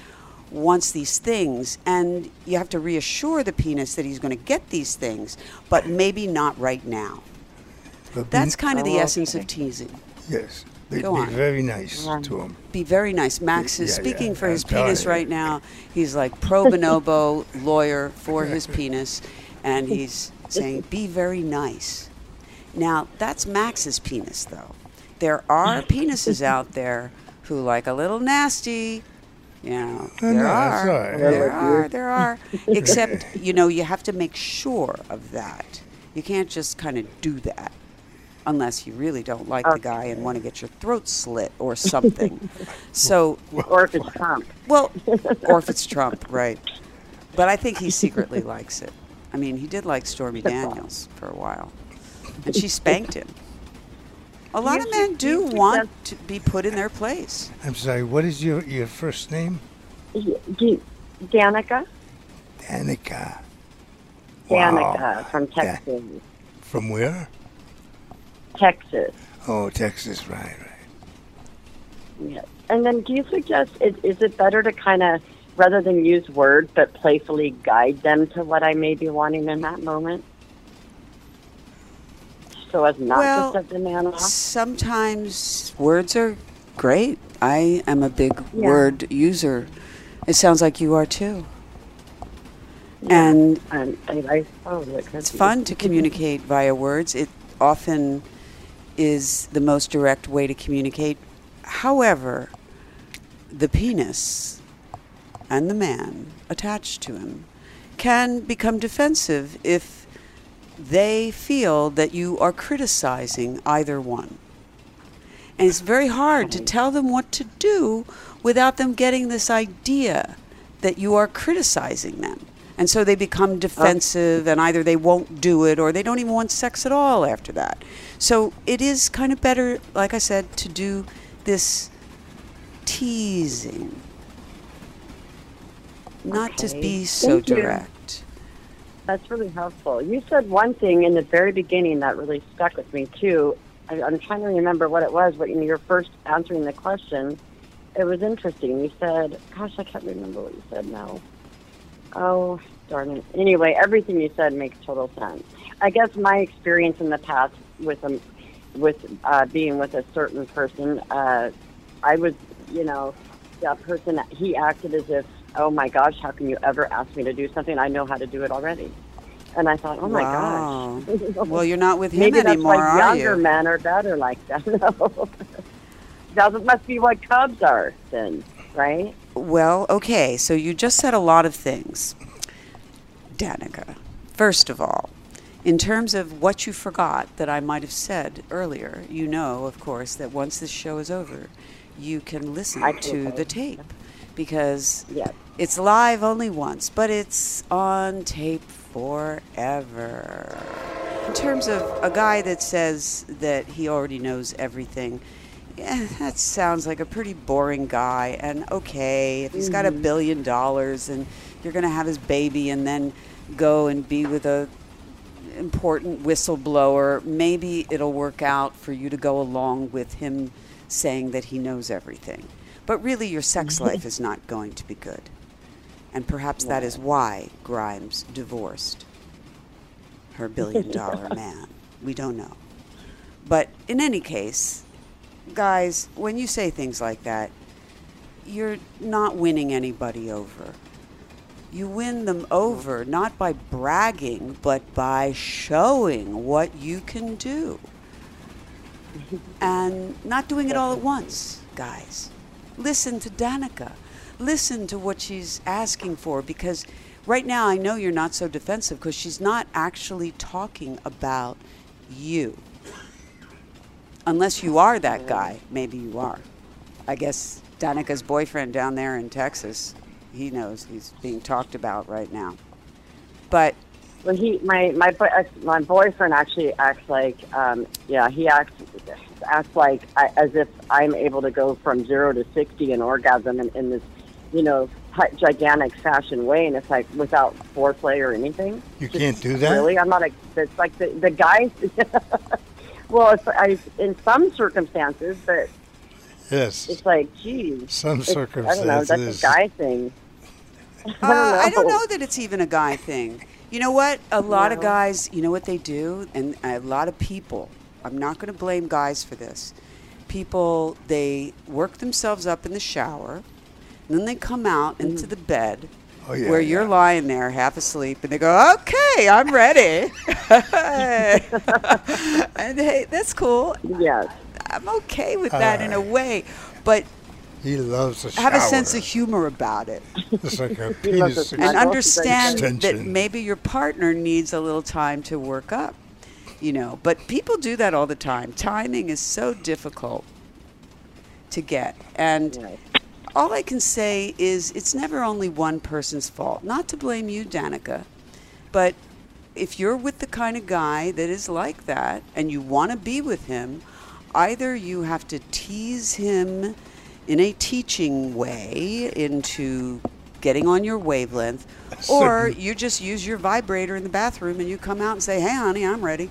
wants these things. And you have to reassure the penis that he's going to get these things, but maybe not right now. But That's be, kind of the Oh, essence of teasing. Yes. Be, Go be on. very nice Yeah. to him. Be very nice. Max is Yeah, speaking yeah, for his I'm telling penis you. right now. He's like pro bonobo (laughs) lawyer for his penis, and he's saying, "Be very nice." Now that's Max's penis, though. There are (laughs) penises out there who like a little nasty. You know, there no, are, right. there are, there are. (laughs) Except, you know, you have to make sure of that. You can't just kind of do that unless you really don't like the guy and want to get your throat slit or (laughs) something. so, Or if it's Trump. well, or if it's Trump, (laughs) right? But I think he secretly likes it. I mean, he did like Stormy Daniels for a while, and she spanked him. A lot you of men do do want suggest- to be put in their place. I'm sorry. What is your your first name? D- Danicka? Danicka. Wow. Danicka from Da- Texas. From where? Texas. Oh, Texas. Right, right. Yes. And then do you suggest, is, is it better to kind of, rather than use words, but playfully guide them to what I may be wanting in that moment? So as not Well, to set the man off? Sometimes words are great. I am a big Yeah. word user. It sounds like you are too. And And I, I oh, suppose it It's fun to communicate via words. It often is the most direct way to communicate. However, the penis and the man attached to him can become defensive if they feel that you are criticizing either one. And it's very hard to tell them what to do without them getting this idea that you are criticizing them. And so they become um, defensive and either they won't do it or they don't even want sex at all after that. So it is kind of better, like I said, to do this teasing. Not to be so Thank you. direct. That's really helpful. You said one thing in the very beginning that really stuck with me too. I, I'm trying to remember what it was. But in your first answering the question, it was interesting. You said, "Gosh, I can't remember what you said now." Oh, darn it. Anyway, everything you said makes total sense. I guess my experience in the past with um, with uh, being with a certain person, uh, I was, you know, that person. He acted as if, "Oh my gosh, how can you ever ask me to do something? I know how to do it already." And I thought, "Oh my Wow. gosh." Well, you're not with (laughs) him Maybe that's why younger you? men are better like that. No. (laughs) that must be what Cubs are then, right? Well, okay, so you just said a lot of things, Danicka. First of all, in terms of what you forgot that I might have said earlier, you know, of course, that once this show is over, you can listen to the tape because Yes. it's live only once, but it's on tape forever. In terms of a guy that says that he already knows everything, yeah, that sounds like a pretty boring guy. And okay, if he's got a mm-hmm. billion dollars and you're going to have his baby and then go and be with a important whistleblower, maybe it'll work out for you to go along with him saying that he knows everything. But really, your sex (laughs) life is not going to be good. And perhaps that is why Grimes divorced her billion dollar (laughs) man. We don't know. But in any case, guys, when you say things like that, you're not winning anybody over. You win them over not by bragging, but by showing what you can do. (laughs) And not doing it all at once, guys. Listen to Danicka. Listen to what she's asking for because right now I know you're not so defensive because she's not actually talking about you. Unless you are that guy, maybe you are. I guess Danicka's boyfriend down there in Texas, he knows he's being talked about right now. But Well, he, my my uh, my boyfriend actually acts like, um, yeah, he acts acts like I, as if I'm able to go from zero to sixty in orgasm in, in this, you know, hi- gigantic fashion way, and it's like without foreplay or anything. You Just can't do that? Really, I'm not. A, it's like the the guys. (laughs) well, it's I, in some circumstances, but Yes. it's like, geez, Some it's- I don't know. That's a guy thing. Uh, (laughs) I don't know. know that it's even a guy thing. You know what? A lot of guys, you know what they do? And a lot of people, I'm not going to blame guys for this. People, they work themselves up in the shower, and then they come out into the bed Oh, yeah, where you're lying there half asleep, and they go, okay, I'm ready. (laughs) and hey, that's cool. Yes. I'm okay with that in a Uh, way. But He loves a shower. have a sense of humor about it. It's like a (laughs) penis. and Snuggle, understand that maybe your partner needs a little time to work up you know but people do that all the time timing is so difficult to get and Right. All i can say is it's never only one person's fault not to blame you danicka but if you're with the kind of guy that is like that and you want to be with him, either you have to tease him in a teaching way into getting on your wavelength, (laughs) or you just use your vibrator in the bathroom and you come out and say, "Hey, honey, I'm ready."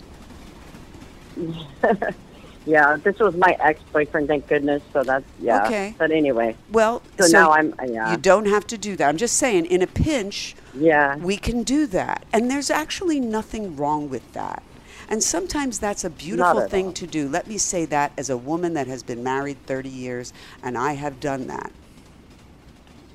(laughs) Yeah, this was my ex-boyfriend, thank goodness. So that's yeah. Okay. But anyway, Well, so, now I'm yeah. You don't have to do that. I'm just saying, in a pinch, yeah. we can do that. And there's actually nothing wrong with that. And sometimes that's a beautiful thing all. to do. Let me say that as a woman that has been married 30 years, and I have done that.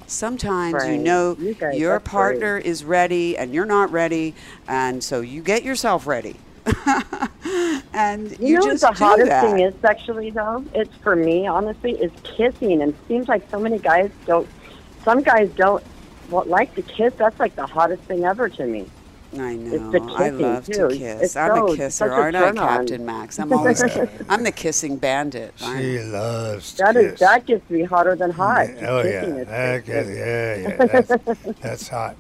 Sometimes you know You your that's great. partner is ready and you're not ready, and so you get yourself ready. (laughs) and you, You, know what the do hottest that. thing is sexually though? It's for me, honestly, is kissing. And it seems like so many guys don't. Some guys don't well, like to kiss. That's like the hottest thing ever to me. I know. the I kissing, love to kiss. It's I'm so- a kisser, aren't I, turn on. Captain Max? I'm always. (laughs) I'm the kissing bandit. aren't I? She loves to That is kiss. that gets me hotter than hot. Yeah, Oh yeah, Kissing is that great. gets- yeah, yeah. (laughs) That's, that's hot.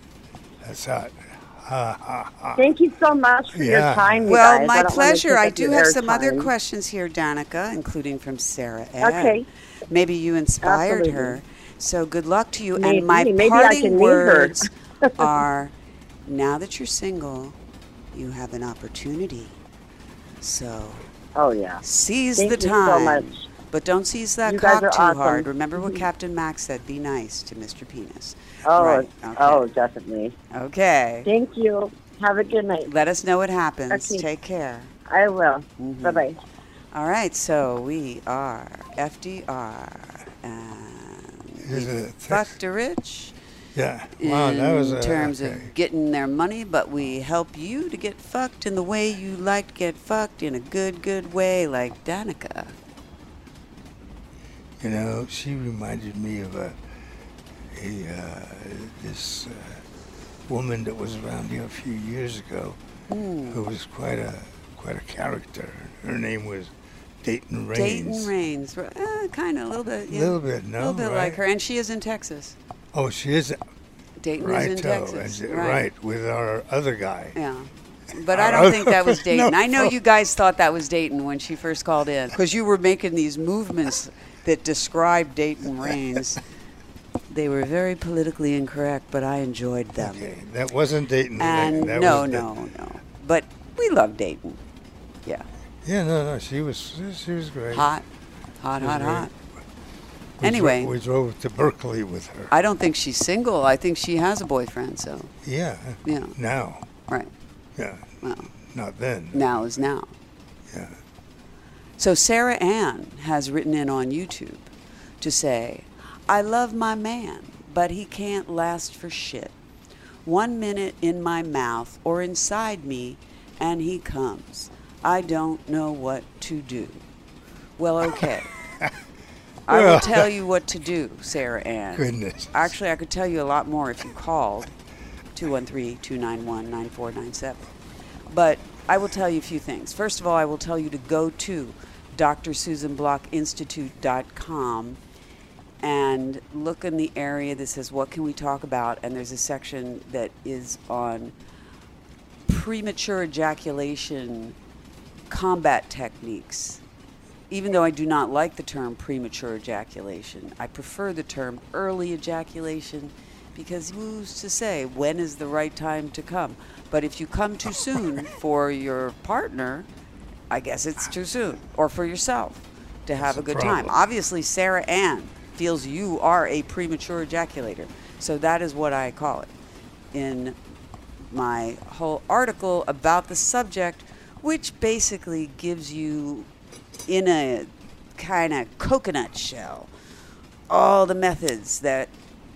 That's hot. Ha ha ha. Thank you so much for Yeah. your time. you Well, guys. My don't pleasure. I do have some other questions here, Danicka, including from Sarah. Ed. Okay. Maybe you inspired Absolutely. her. So good luck to you. Maybe. And my Maybe parting can meet her. words (laughs) are now that you're single, you have an opportunity. So Oh yeah. seize Thank the you so time. much. But don't seize that You cock too awesome. hard. Remember what (laughs) Captain Max said be nice to Mr. Penis. Oh, Right, okay. oh, definitely. Okay. Thank you. Have a good night. Let us know what happens. Okay. Take care. I will. Mhm. Bye bye. All right, so we are FDR and Is we it a fucked a rich Yeah. in Wow, that was a, terms okay. of getting their money, but we help you to get fucked in the way you like to get fucked in a good, good way, like Danicka. You know, she reminded me of a, a uh, this uh, woman that was around here a few years ago, Hmm. who was quite a quite a character. Her name was Dayton Rains. Dayton Rains, uh, kind of a little bit, A yeah, little bit, a little bit right? like her, and she is in Texas. Oh, she is Dayton is in Texas, right. with our other guy. Yeah. (laughs) But I don't think that was (laughs) Dayton. no. I know you guys thought that was Dayton when she first called in because you were making these movements that described Dayton Rains. They were very politically incorrect, but I enjoyed them. Okay, that wasn't Dayton. And that no, was the- no, no. But we love Dayton. Yeah. Yeah, no, no, she was she was great. Hot, hot, hot, great. hot. We Anyway. we drove to Berkeley with her. I don't think she's single. I think she has a boyfriend, so, yeah, yeah. now, Right. yeah, Well, not then. now is now. Yeah. So Sarah Ann has written in on YouTube to say, I love my man, but he can't last for shit. One minute in my mouth or inside me, and he comes. I don't know what to do. Well, okay. I will tell you what to do, Sarah Ann. Goodness. Actually, I could tell you a lot more if you called 213 291 9497. But I will tell you a few things. First of all, I will tell you to go to drsusanblockinstitute.com and look in the area that says what can we talk about and there's a section that is on premature ejaculation combat techniques even though I do not like the term premature ejaculation, I prefer the term early ejaculation because who's to say when is the right time to come? But if you come too soon for your partner, I guess it's too soon, or for yourself to have That's a a good time. Obviously, Sarah Ann feels you are a premature ejaculator, so that is what I call it in my whole article about the subject, which basically gives you, in a kind of coconut shell, all the methods that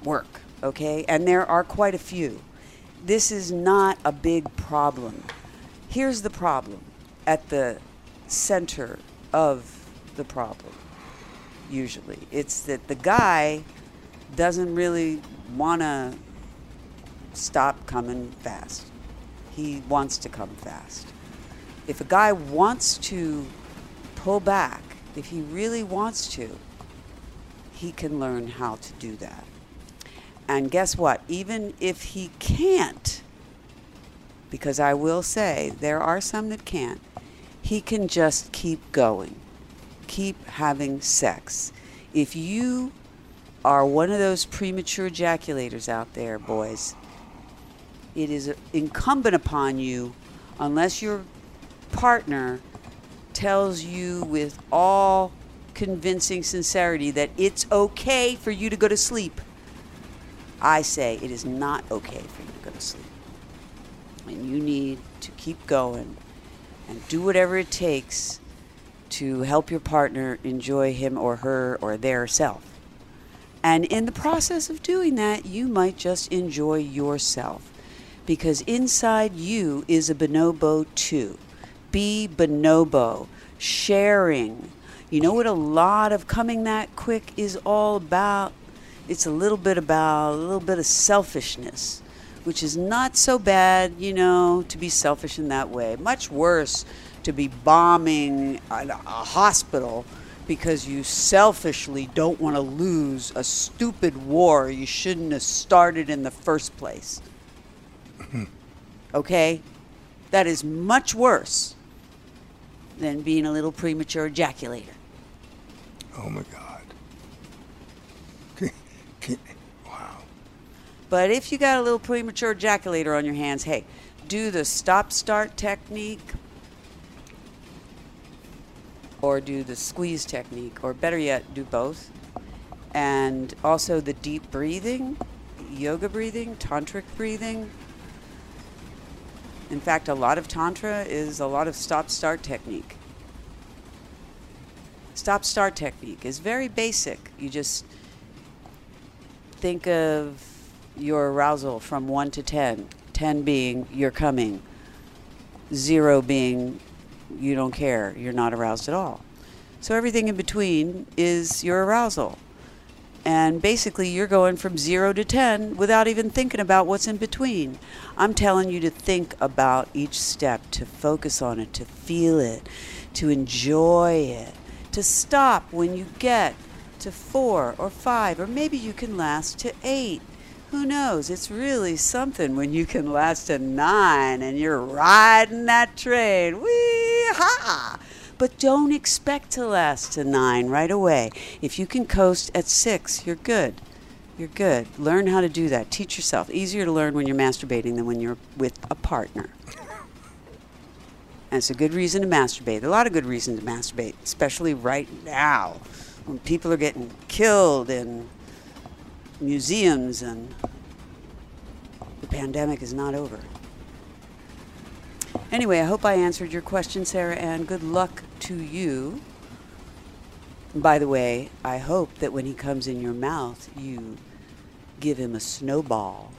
work, okay? And there are quite a few. This is not a big problem. Here's the problem at the center of the problem, usually. It's that the guy doesn't really want to stop coming fast. He wants to come fast. If a guy wants to pull back, if he really wants to, he can learn how to do that. And guess what? Even if he can't, because I will say there are some that can't, he can just keep going, keep having sex. If you are one of those premature ejaculators out there, boys, it is incumbent upon you, unless your partner tells you with all convincing sincerity that it's okay for you to go to sleep. I say it is not okay for you to go to sleep. And you need to keep going and do whatever it takes to help your partner enjoy him or her or their self. And in the process of doing that, you might just enjoy yourself because inside you is a bonobo too. Be bonobo, sharing, you know what a lot of coming that quick is all about? It's a little bit about a little bit of selfishness, which is not so bad, you know, to be selfish in that way. Much worse to be bombing a, a hospital because you selfishly don't want to lose a stupid war you shouldn't have started in the first place. (laughs) okay? That is much worse than being a little premature ejaculator. Oh my God. wow. But if you got a little premature ejaculator on your hands, hey, do the stop start technique or do the squeeze technique, or better yet, do both. And also the deep breathing, yoga breathing, tantric breathing. In fact, a lot of Tantra is a lot of stop start technique stop start technique is very basic. You just think of your arousal from 1 to 10, 10 being you're coming, 0 being you don't care, you're not aroused at all. So everything in between is your arousal. And basically, you're going from 0 to 10 without even thinking about what's in between. I'm telling you to think about each step, to focus on it, to feel it, to enjoy it to stop when you get to four or five, or maybe you can last to eight. Who knows? It's really something when you can last to nine and you're riding that train. Wee ha! But don't expect to last to nine right away. If you can coast at six, you're good. You're good. Learn how to do that. Teach yourself. Easier to learn when you're masturbating than when you're with a partner. And it's a good reason to masturbate. A lot of good reasons to masturbate, especially right now when people are getting killed in museums and the pandemic is not over. Anyway, I hope I answered your question, Sarah, and good luck to you. By the way, I hope that when he comes in your mouth, you give him a snowball.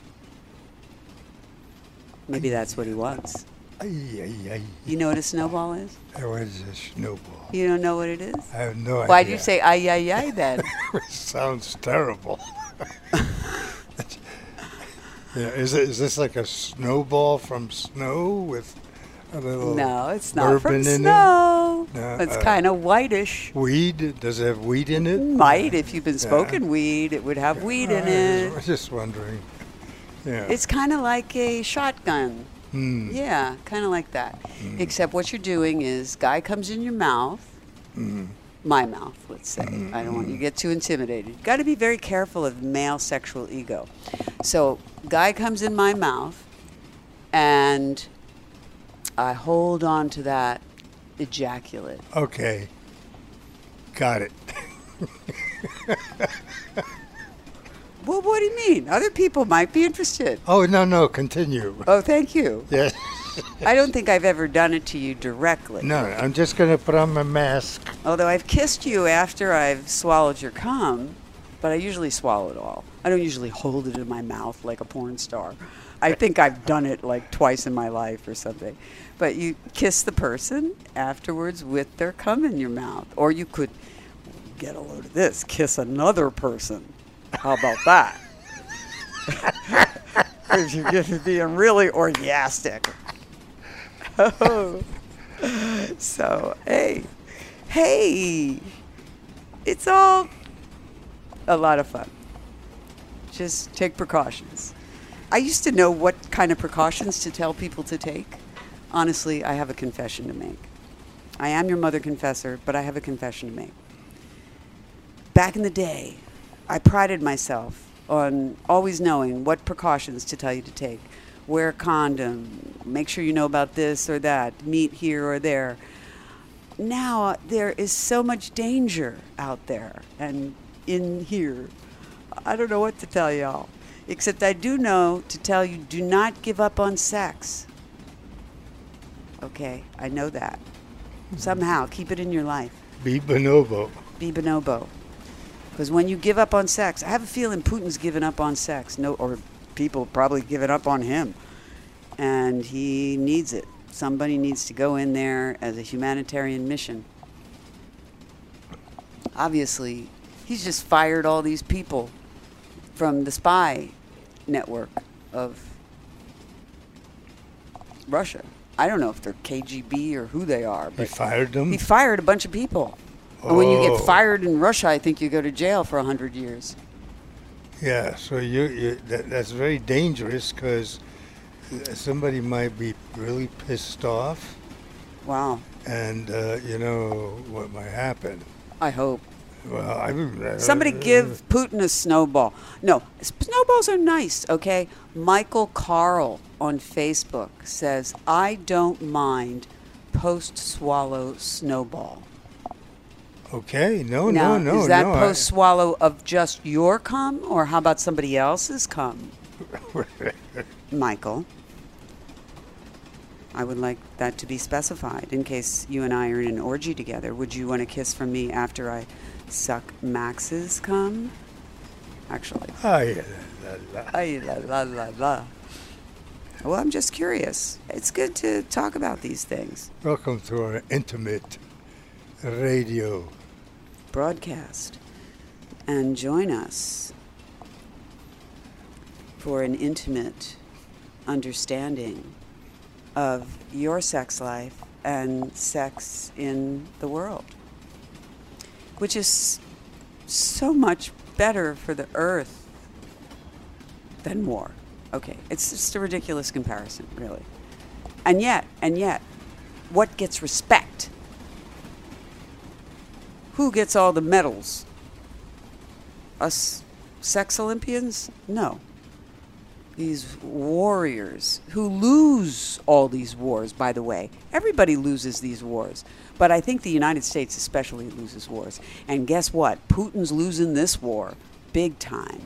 Maybe that's what he wants. Ay, ay, ay. You know what a snowball is? What is a snowball? You don't know what it is? I have no idea. Why idea. do you say ay ay ay then? (laughs) it sounds terrible. Yeah, is it is this like a snowball from snow with a little no, it's not from snow. No, it's uh, kind of whitish. Weed? Does it have weed in it? Might if you've been Yeah. smoking weed, it would have weed in it. I it. was just wondering. Yeah. It's kind of like a shotgun. Hmm. Yeah, kind of like that. Except what you're doing is, guy comes in your mouth, Mm. My mouth, let's say. I don't want you to get too intimidated. You've got to be very careful of male sexual ego. So, guy comes in my mouth, and I hold on to that ejaculate. Okay. Got it. Well, what do you mean? Other people might be interested. Oh no no continue. Oh, thank you. Yeah. I don't think I've ever done it to you directly. No, I'm just gonna put on my mask. Although I've kissed you after I've swallowed your cum, but I usually swallow it all. I don't usually hold it in my mouth like a porn star. I think I've done it like twice in my life or something. But you kiss the person afterwards with their cum in your mouth. Or you could get a load of this, kiss another person. How about that? (laughs) If you're getting being really orgastic. (laughs) So, hey, hey, it's all a lot of fun. Just take precautions. I used to know what kind of precautions to tell people to take. Honestly, I have a confession to make. I am your mother confessor, but I have a confession to make. Back in the day, I prided myself on always knowing what precautions to tell you to take. Wear a condom, make sure you know about this or that, meet here or there. Now there is so much danger out there and in here. I don't know what to tell y'all. Except I do know to tell you do not give up on sex. Okay, I know that. Somehow keep it in your life. Be bonobo. Be bonobo. Because when you give up on sex, I have a feeling Putin's given up on sex. No, or people probably given up on him, and he needs it. Somebody needs to go in there as a humanitarian mission. Obviously, he's just fired all these people from the spy network of Russia. I don't know if they're KGB or who they are, He fired them. he fired a bunch of people. And when you Oh. get fired in Russia, I think you go to jail for 100 years. Yeah, so you, you that, that's very dangerous because somebody might be really pissed off, Wow. and uh, you know what might happen. I hope. Well, I uh, Somebody give Putin a snowball. No, snowballs are nice, okay? Michael Carl on Facebook says, I don't mind post swallow snowball. Okay, no, now, no, no, is that no. Post swallow of just your cum, or how about somebody else's cum? (laughs) Michael. I would like that to be specified in case you and I are in an orgy together. Would you want a kiss from me after I suck Max's cum? Actually. Ay, la, la, la. Ay, la, la, la, la. Well, I'm just curious. It's good to talk about these things. Welcome to our intimate radio. Broadcast. And join us for an intimate understanding of your sex life and sex in the world, which is so much better for the earth than war. Okay, it's just a ridiculous comparison, really. And yet, and yet, what gets respect? Who gets all the medals? Us sex Olympians? No. These warriors who lose all these wars, by the way. Everybody loses these wars. But I think the United States especially loses wars. And guess what? Putin's losing this war big time.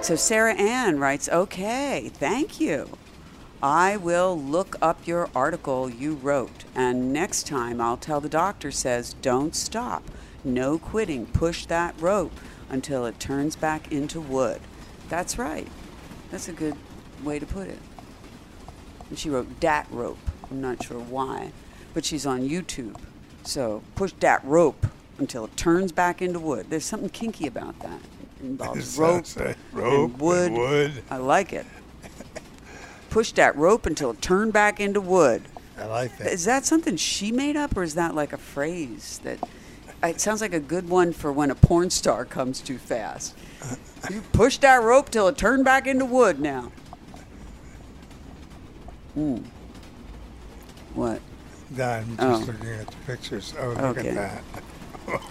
So Sarah Ann writes, okay, thank you. I will look up your article you wrote, and next time I'll tell the doctor says, don't stop. No quitting. Push that rope until it turns back into wood. That's right. That's a good way to put it. And she wrote dat rope. I'm not sure why, but she's on YouTube. So push that rope until it turns back into wood. There's something kinky about that. It involves (laughs) rope, rope and wood. and wood. I like it. Push that rope until it turned back into wood. I like that. Is that something she made up, or is that like a phrase that? It sounds like a good one for when a porn star comes too fast. (laughs) You push that rope till it turned back into wood. Now. Hmm. What? Nah, I'm just Oh. looking at the pictures. Oh, look Okay. at that. (laughs)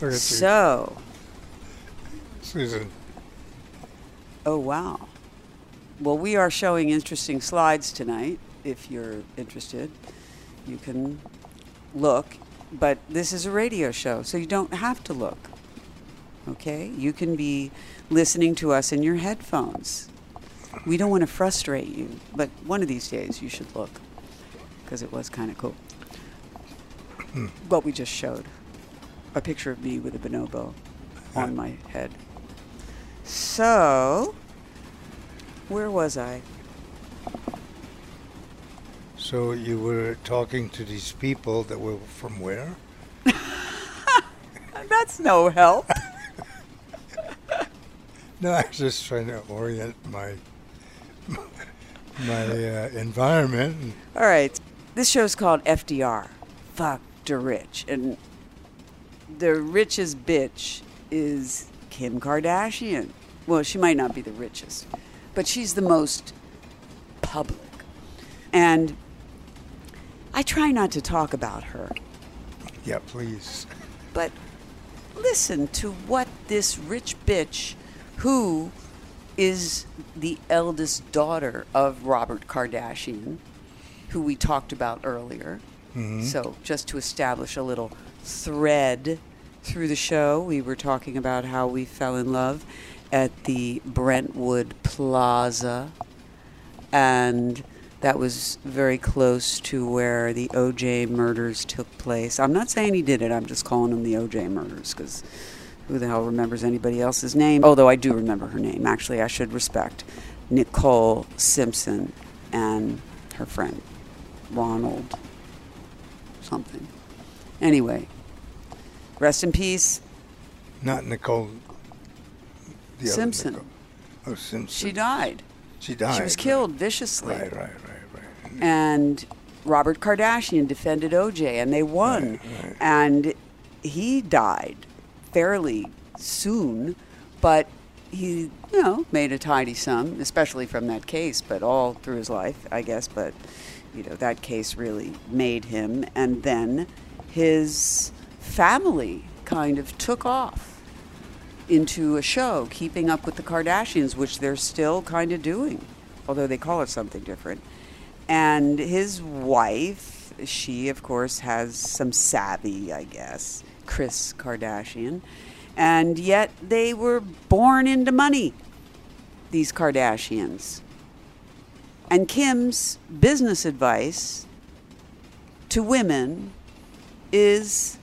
look at So, Susan. oh wow. Well, we are showing interesting slides tonight. If you're interested, you can look. But this is a radio show, so you don't have to look. Okay? You can be listening to us in your headphones. We don't want to frustrate you, but one of these days you should look because it was kind of cool. Hmm. what we just showed a picture of me with a bonobo on my head. So, where was I? So you were talking to these people that were from where? (laughs) That's no help. (laughs) No, I was just trying to orient my my uh, environment. All right. This show's called FDR. Fuck the rich. And the richest bitch is Kim Kardashian. well, she might not be the richest, but she's the most public. And I try not to talk about her, Yeah, please. but listen to what this rich bitch, who is the eldest daughter of Robert Kardashian, who we talked about earlier. Mm-hmm. So, just to establish a little thread through the show, we were talking about how we fell in love at the Brentwood Plaza, and that was very close to where the OJ murders took place. I'm not saying he did it, I'm just calling them the OJ murders because who the hell remembers anybody else's name? Although I do remember her name. Actually, I should respect Nicole Simpson and her friend Ronald something. Anyway, rest in peace. Not Nicole. The Simpson. Nicole. Oh, Simpson. She died. She died. She was killed viciously. Right, right, right, right. and Robert Kardashian defended OJ, and they won. Right, right. And he died fairly soon, but he, you know, made a tidy sum, especially from that case, but all through his life, I guess. But you know, that case really made him, and then his family kind of took off into a show, keeping up with the Kardashians, which they're still kind of doing, although they call it something different. And his wife, she, of course, has some savvy, I guess, Kris Kardashian. And yet they were born into money, these Kardashians. And Kim's business advice to women is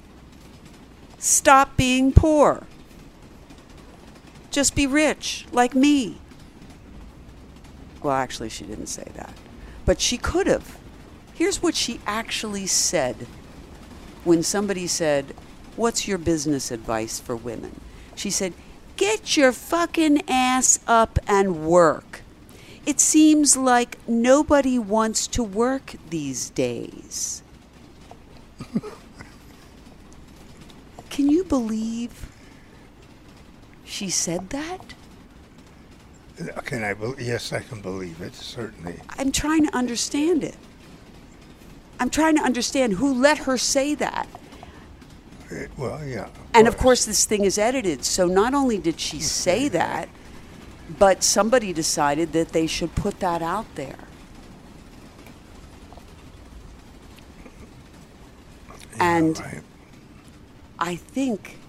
stop being poor. Just be rich, like me. Well, actually, she didn't say that. But she could have. Here's what she actually said when somebody said, What's your business advice for women? She said, Get your fucking ass up and work. It seems like nobody wants to work these days. (laughs) Can you believe she said that? Can I? Be- yes, I can believe it. Certainly. I'm trying to understand it. I'm trying to understand who let her say that. It- well, yeah. And of course, this thing is edited. So not only did she say that, but somebody decided that they should put that out there. Yeah, and- right. I think,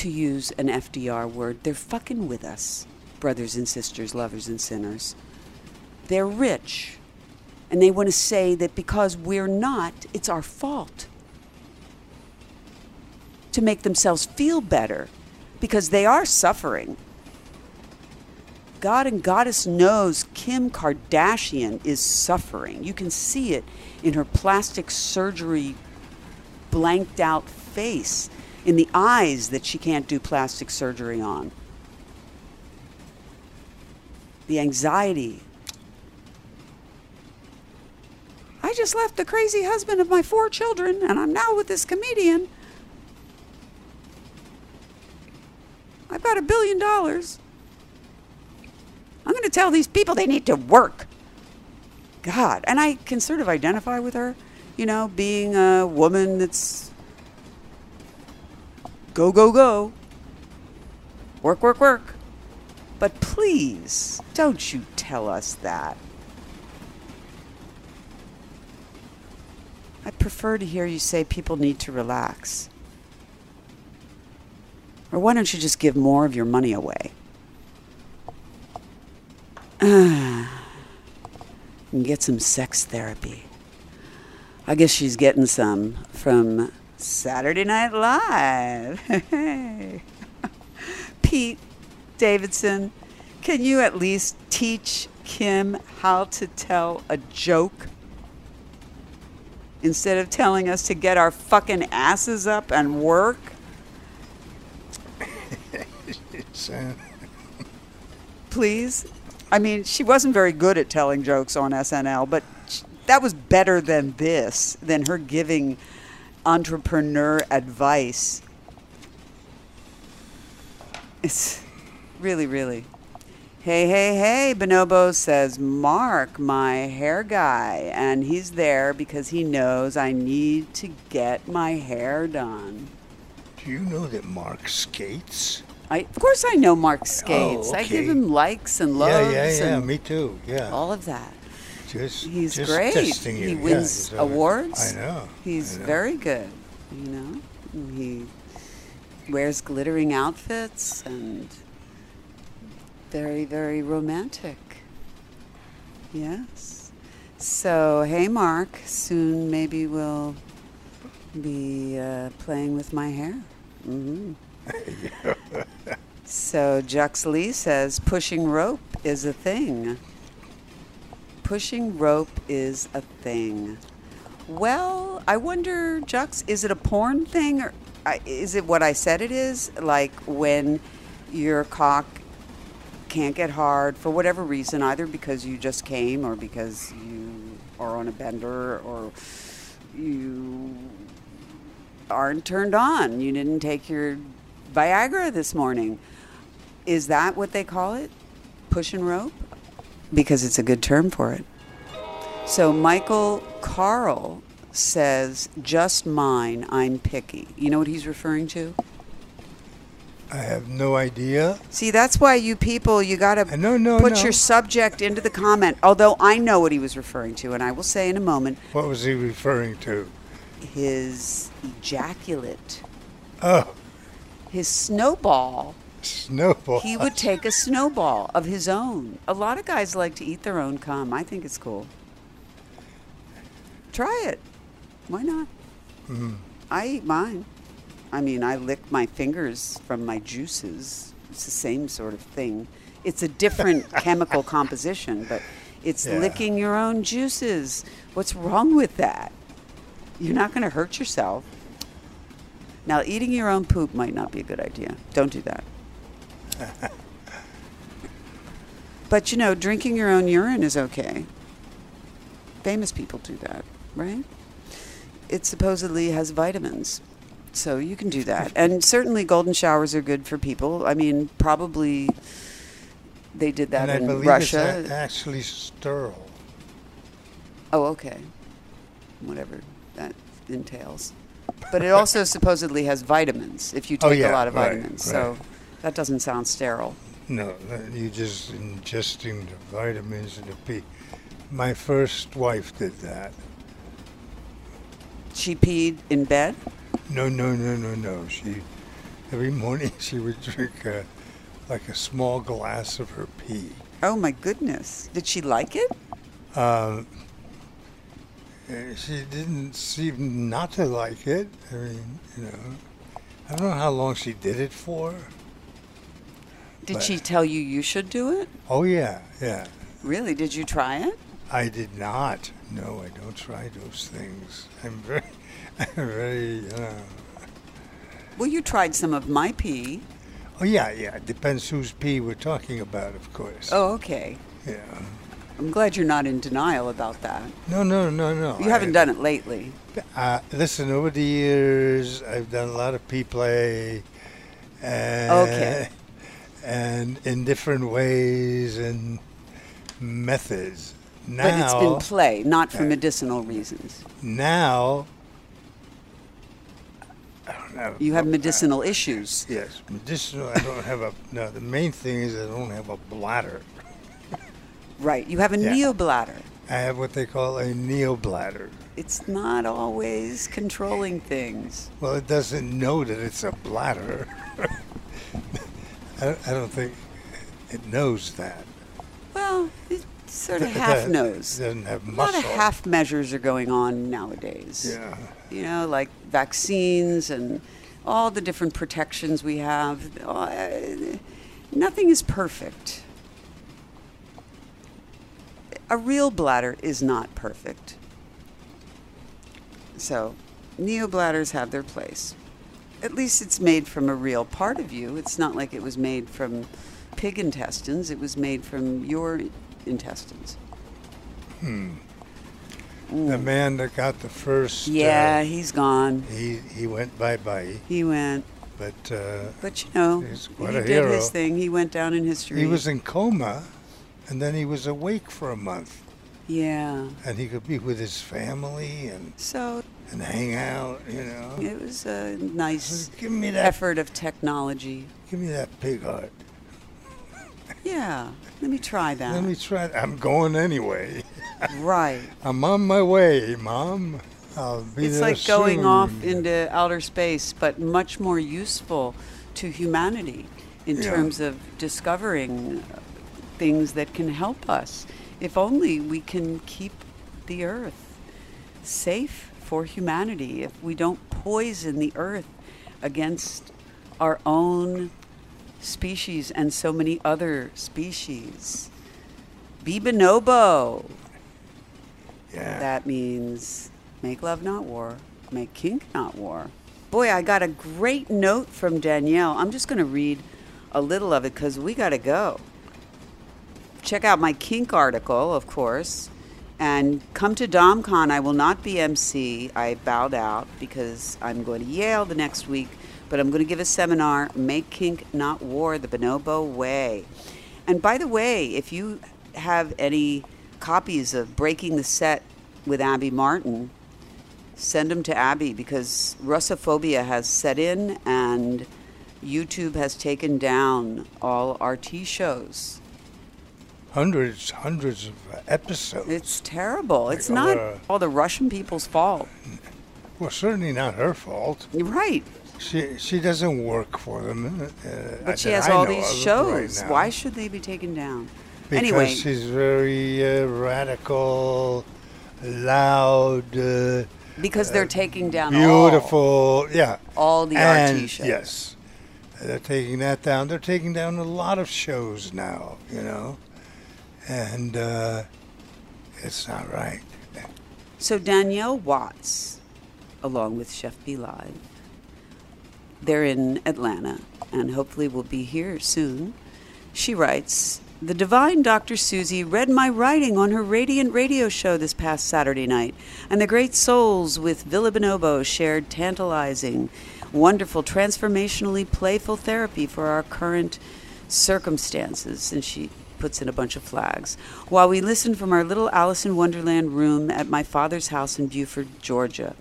to use an FDR word, they're fucking with us, brothers and sisters, lovers and sinners. They're rich. And they want to say that because we're not, it's our fault. To make themselves feel better because they are suffering. God and Goddess knows Kim Kardashian is suffering. You can see it in her plastic surgery blanked out face, in the eyes that she can't do plastic surgery on. The anxiety. I just left the crazy husband of my four children, and I'm now with this comedian. I've got a billion dollars. I'm going to tell these people they need to work. God. And I can sort of identify with her, you know, being a woman that's go, go, go. Work, work, work. But please, don't you tell us that. I prefer to hear you say people need to relax. Or why don't you just give more of your money away? (sighs) and get some sex therapy. I guess she's getting some from Saturday Night Live. (laughs) Pete Davidson, can you at least teach Kim how to tell a joke? Instead of telling us to get our fucking asses up and work? (laughs) Please? I mean, she wasn't very good at telling jokes on SNL, but that was better than this, than her giving entrepreneur advice. It's Really, really. Hey, hey, hey, Bonobo says, Mark, my hair guy. And he's there because he knows I need to get my hair done. Do you know that Mark skates? I, of course, I know Mark oh, skates. I give him likes and yeah, loves yeah, yeah. and Me too. Yeah. all of that. Just He's just great. He wins uh, awards. I know. He's I know. very good, you know. He wears glittering outfits and very, very romantic. Yes. So, hey, Mark, soon maybe we'll be uh, playing with my hair. hmm (laughs) so, Jux Lee says pushing rope is a thing. Pushing rope is a thing. Well, I wonder, Jux, is it a porn thing or is it what I said it is? Like when your cock can't get hard for whatever reason, either because you just came or because you are on a bender or you aren't turned on. You didn't take your Viagra this morning. Is that what they call it? Push and rope? Because it's a good term for it. So Michael Carl says, just mine, I'm picky. You know what he's referring to? I have no idea. See, that's why you people, you got Uh, to No, no, put no. your subject into the comment. Although I know what he was referring to, and I will say in a moment, What was he referring to? his ejaculate, Oh, his snowball. Snowball. He would take a snowball of his own. A lot of guys like to eat their own cum. I think it's cool. Try it. Why not? Mm. I eat mine. I mean, I lick my fingers from my juices. It's the same sort of thing. It's a different (laughs) chemical composition, but it's Yeah. licking your own juices. What's wrong with that? You're not going to hurt yourself. Now, eating your own poop might not be a good idea. Don't do that. But you know, drinking your own urine is okay. Famous people do that, right? It supposedly has vitamins. So you can do that. And certainly golden showers are good for people. I mean, probably they did that and I in believe Russia. it's actually sterile. Oh, okay. Whatever that entails. But it also supposedly has vitamins if you Oh, take a lot of right, vitamins. So right. That doesn't sound sterile. No, that- you just ingesting the vitamins and the pee. My first wife did that. She peed in bed? No, no, no, no, no. She every morning (laughs) she would drink a, like a small glass of her pee. Oh my goodness. Did she like it? Um, eh, she didn't seem not to like it. I mean, you know, I don't know how long she did it for. Did But- she tell you you should do it? Oh yeah, yeah. Really? Did you try it? I did not. No, I don't try those things. I'm very, (laughs) I'm very. Uh, Well, you tried some of my pee. oh yeah, yeah. It depends whose pee we're talking about, of course. Oh, okay. Yeah. I'm glad you're not in denial about that. No, no, no, no. You haven't done it lately. Uh, listen, over the years, I've done a lot of pee play. And, Okay. And in different ways and methods. Now, But it's been play, not for medicinal reasons. now, I don't know. You have medicinal issues. Yes, medicinal. I don't have a. No, the main thing is I don't have a bladder. Right. You have a Yeah. neobladder. I have what they call a neobladder. It's not always controlling things. Well, it doesn't know that it's a bladder. (laughs) I, I don't think it knows that. Well, it sort of half knows. It doesn't have A lot of half measures are going on nowadays. Yeah. You know, like vaccines and all the different protections we have. Uh, Nothing is perfect. A real bladder is not perfect. So, neobladders have their place. At least it's made from a real part of you. It's not like it was made from pig intestines, it was made from your intestines. Hmm. The man that got the first. uh, Yeah, he's gone. he he went bye bye. He went. but uh, But you know, he did hero. his thing. He went down in history. he was in coma, and then he was awake for a month, yeah. and he could be with his family and So and hang out. You know, it was a nice give me that. effort of technology. Give me that pig heart. Yeah. Let me try that. Let me try. That. I'm going anyway. (laughs) right. I'm on my way, Mom. I'll be It's there It's like going off into outer space, but much more useful to humanity in Yeah. terms of discovering things that can help us. If only we can keep the earth safe for humanity, if we don't poison the earth against our own species and so many other species. Be bonobo. Yeah. That means make love, not war. Make kink, not war. Boy, I got a great note from Danielle. I'm just going to read a little of it because we got to go. Check out my kink article, of course, and come to DomCon. I will not be MC. I bowed out because I'm going to Yale the next week, but I'm going to give a seminar, Make Kink, Not War, the Bonobo Way. And by the way, if you have any copies of Breaking the Set with Abby Martin, send them to Abby because Russophobia has set in and YouTube has taken down all RT shows. Hundreds, hundreds of uh, episodes. It's terrible. It's not uh, all the Russian people's fault. well, certainly not her fault. You're right. She she doesn't work for them. Uh, But she has I all these shows. right. Why should they be taken down? Because anyway, she's very uh, radical, loud, uh, because they're taking down all, beautiful. yeah. all the and, RT shows. Yes. They're taking that down. They're taking down a lot of shows now, you know. And uh, it's not right. So Danielle Watts, along with Chef Be Live, they're in Atlanta and hopefully will be here soon. She writes, The divine Dr. Suzy read my writing on her Radiant radio show this past Saturday night, and the great souls with Villa Bonobo shared tantalizing, wonderful, transformationally playful therapy for our current circumstances. And she puts in a bunch of flags. While we listen from our little Alice in Wonderland room at my father's house in Beaufort, Georgia.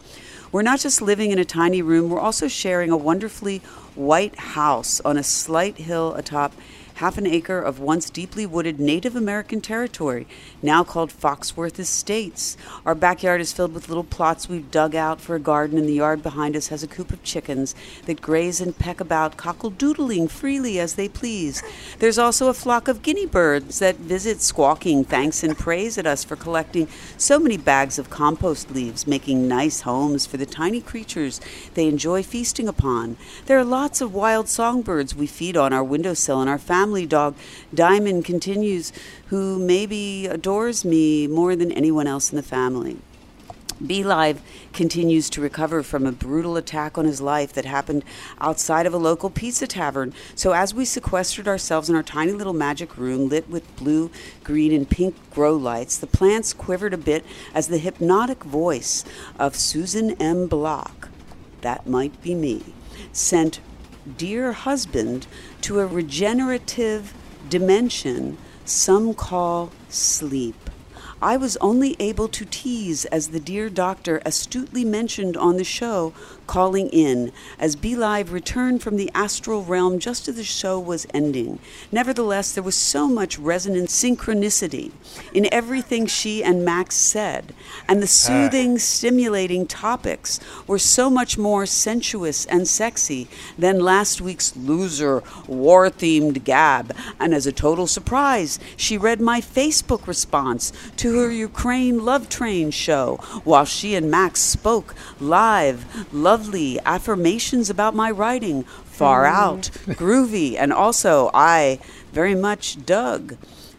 We're not just living in a tiny room, we're also sharing a wonderfully white house on a slight hill atop half an acre of once deeply wooded Native American territory, now called Foxworth Estates. Our backyard is filled with little plots we've dug out for a garden, and the yard behind us has a coop of chickens that graze and peck about, cockle-doodling freely as they please. There's also a flock of guinea birds that visit, squawking thanks and praise at us for collecting so many bags of compost leaves, making nice homes for the tiny creatures they enjoy feasting upon. There are lots of wild songbirds we feed on our windowsill, and our family dog, Diamond, continues, who maybe adores me more than anyone else in the family. Be Live continues to recover from a brutal attack on his life that happened outside of a local pizza tavern. So, as we sequestered ourselves in our tiny little magic room lit with blue, green, and pink grow lights, the plants quivered a bit as the hypnotic voice of Susan M. Block, that might be me, sent Dear Husband to a regenerative dimension some call sleep. I was only able to tease, as the dear doctor astutely mentioned on the show, calling in, as Be Live returned from the astral realm just as the show was ending. Nevertheless, there was so much resonant synchronicity in everything she and Max said, and the soothing, stimulating topics were so much more sensuous and sexy than last week's loser, war themed gab. And as a total surprise, she read my Facebook response to her Ukraine Love Train show while she and Max spoke live, lovely affirmations about my writing, far mm. out, groovy, and also I very much dug.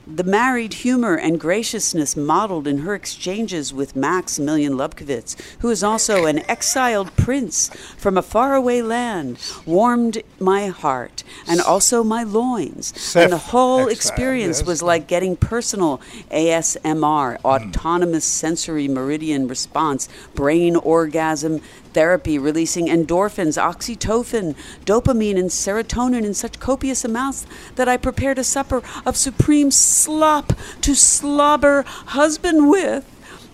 The married humor and graciousness modeled in her exchanges with Maximilian Lobkowicz, who is also an exiled prince from a faraway land, warmed my heart and also my loins. and the whole Self-exile, experience yes. was like getting personal ASMR, hmm. autonomous sensory meridian response, brain orgasm, therapy, releasing endorphins, oxytocin, dopamine, and serotonin in such copious amounts that I prepared a supper of supreme slop to slobber husband with.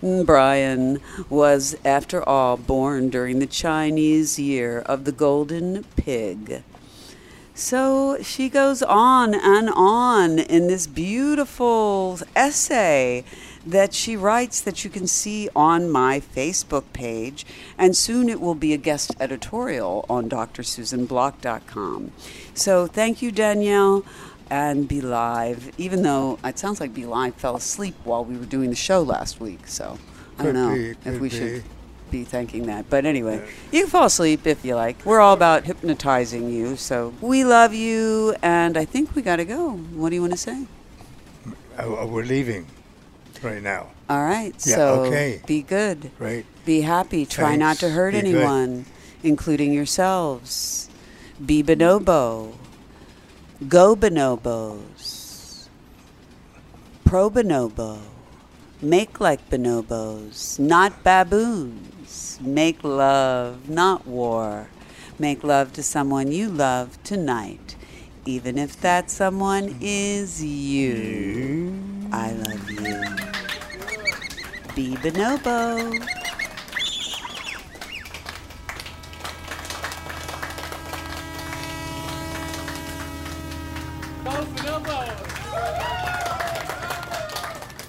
Mm, Brian was, after all, born during the Chinese year of the golden pig. So she goes on and on in this beautiful essay that she writes that you can see on my Facebook page, and soon it will be a guest editorial on drsusanblock.com. So thank you, Danielle, and Be Live, even though it sounds like Be Live fell asleep while we were doing the show last week. So I don't know be, if we be. should be thanking that. But anyway, you can fall asleep if you like. We're all about hypnotizing you. So we love you, and I think we got to go. What do you want to say? Uh, we're leaving right now, All right. Yeah, so okay. be good. right? Be happy. Try not to hurt Be good. anyone, including yourselves. Be bonobo. Go bonobos. Pro bonobo. Make like bonobos, not baboons. Make love, not war. Make love to someone you love tonight, even if that someone is you. I love you. Be bonobo.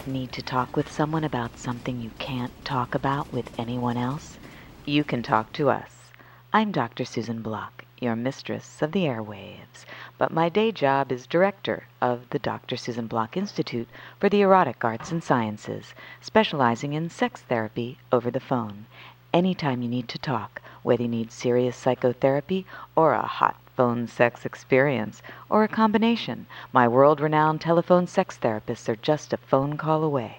Need to talk with someone about something you can't talk about with anyone else? You can talk to us. I'm Dr. Susan Block, your mistress of the airwaves, but my day job is director of the Dr. Susan Block Institute for the Erotic Arts and Sciences, specializing in sex therapy over the phone. Anytime you need to talk, whether you need serious psychotherapy or a hot phone sex experience, or a combination, my world renowned telephone sex therapists are just a phone call away.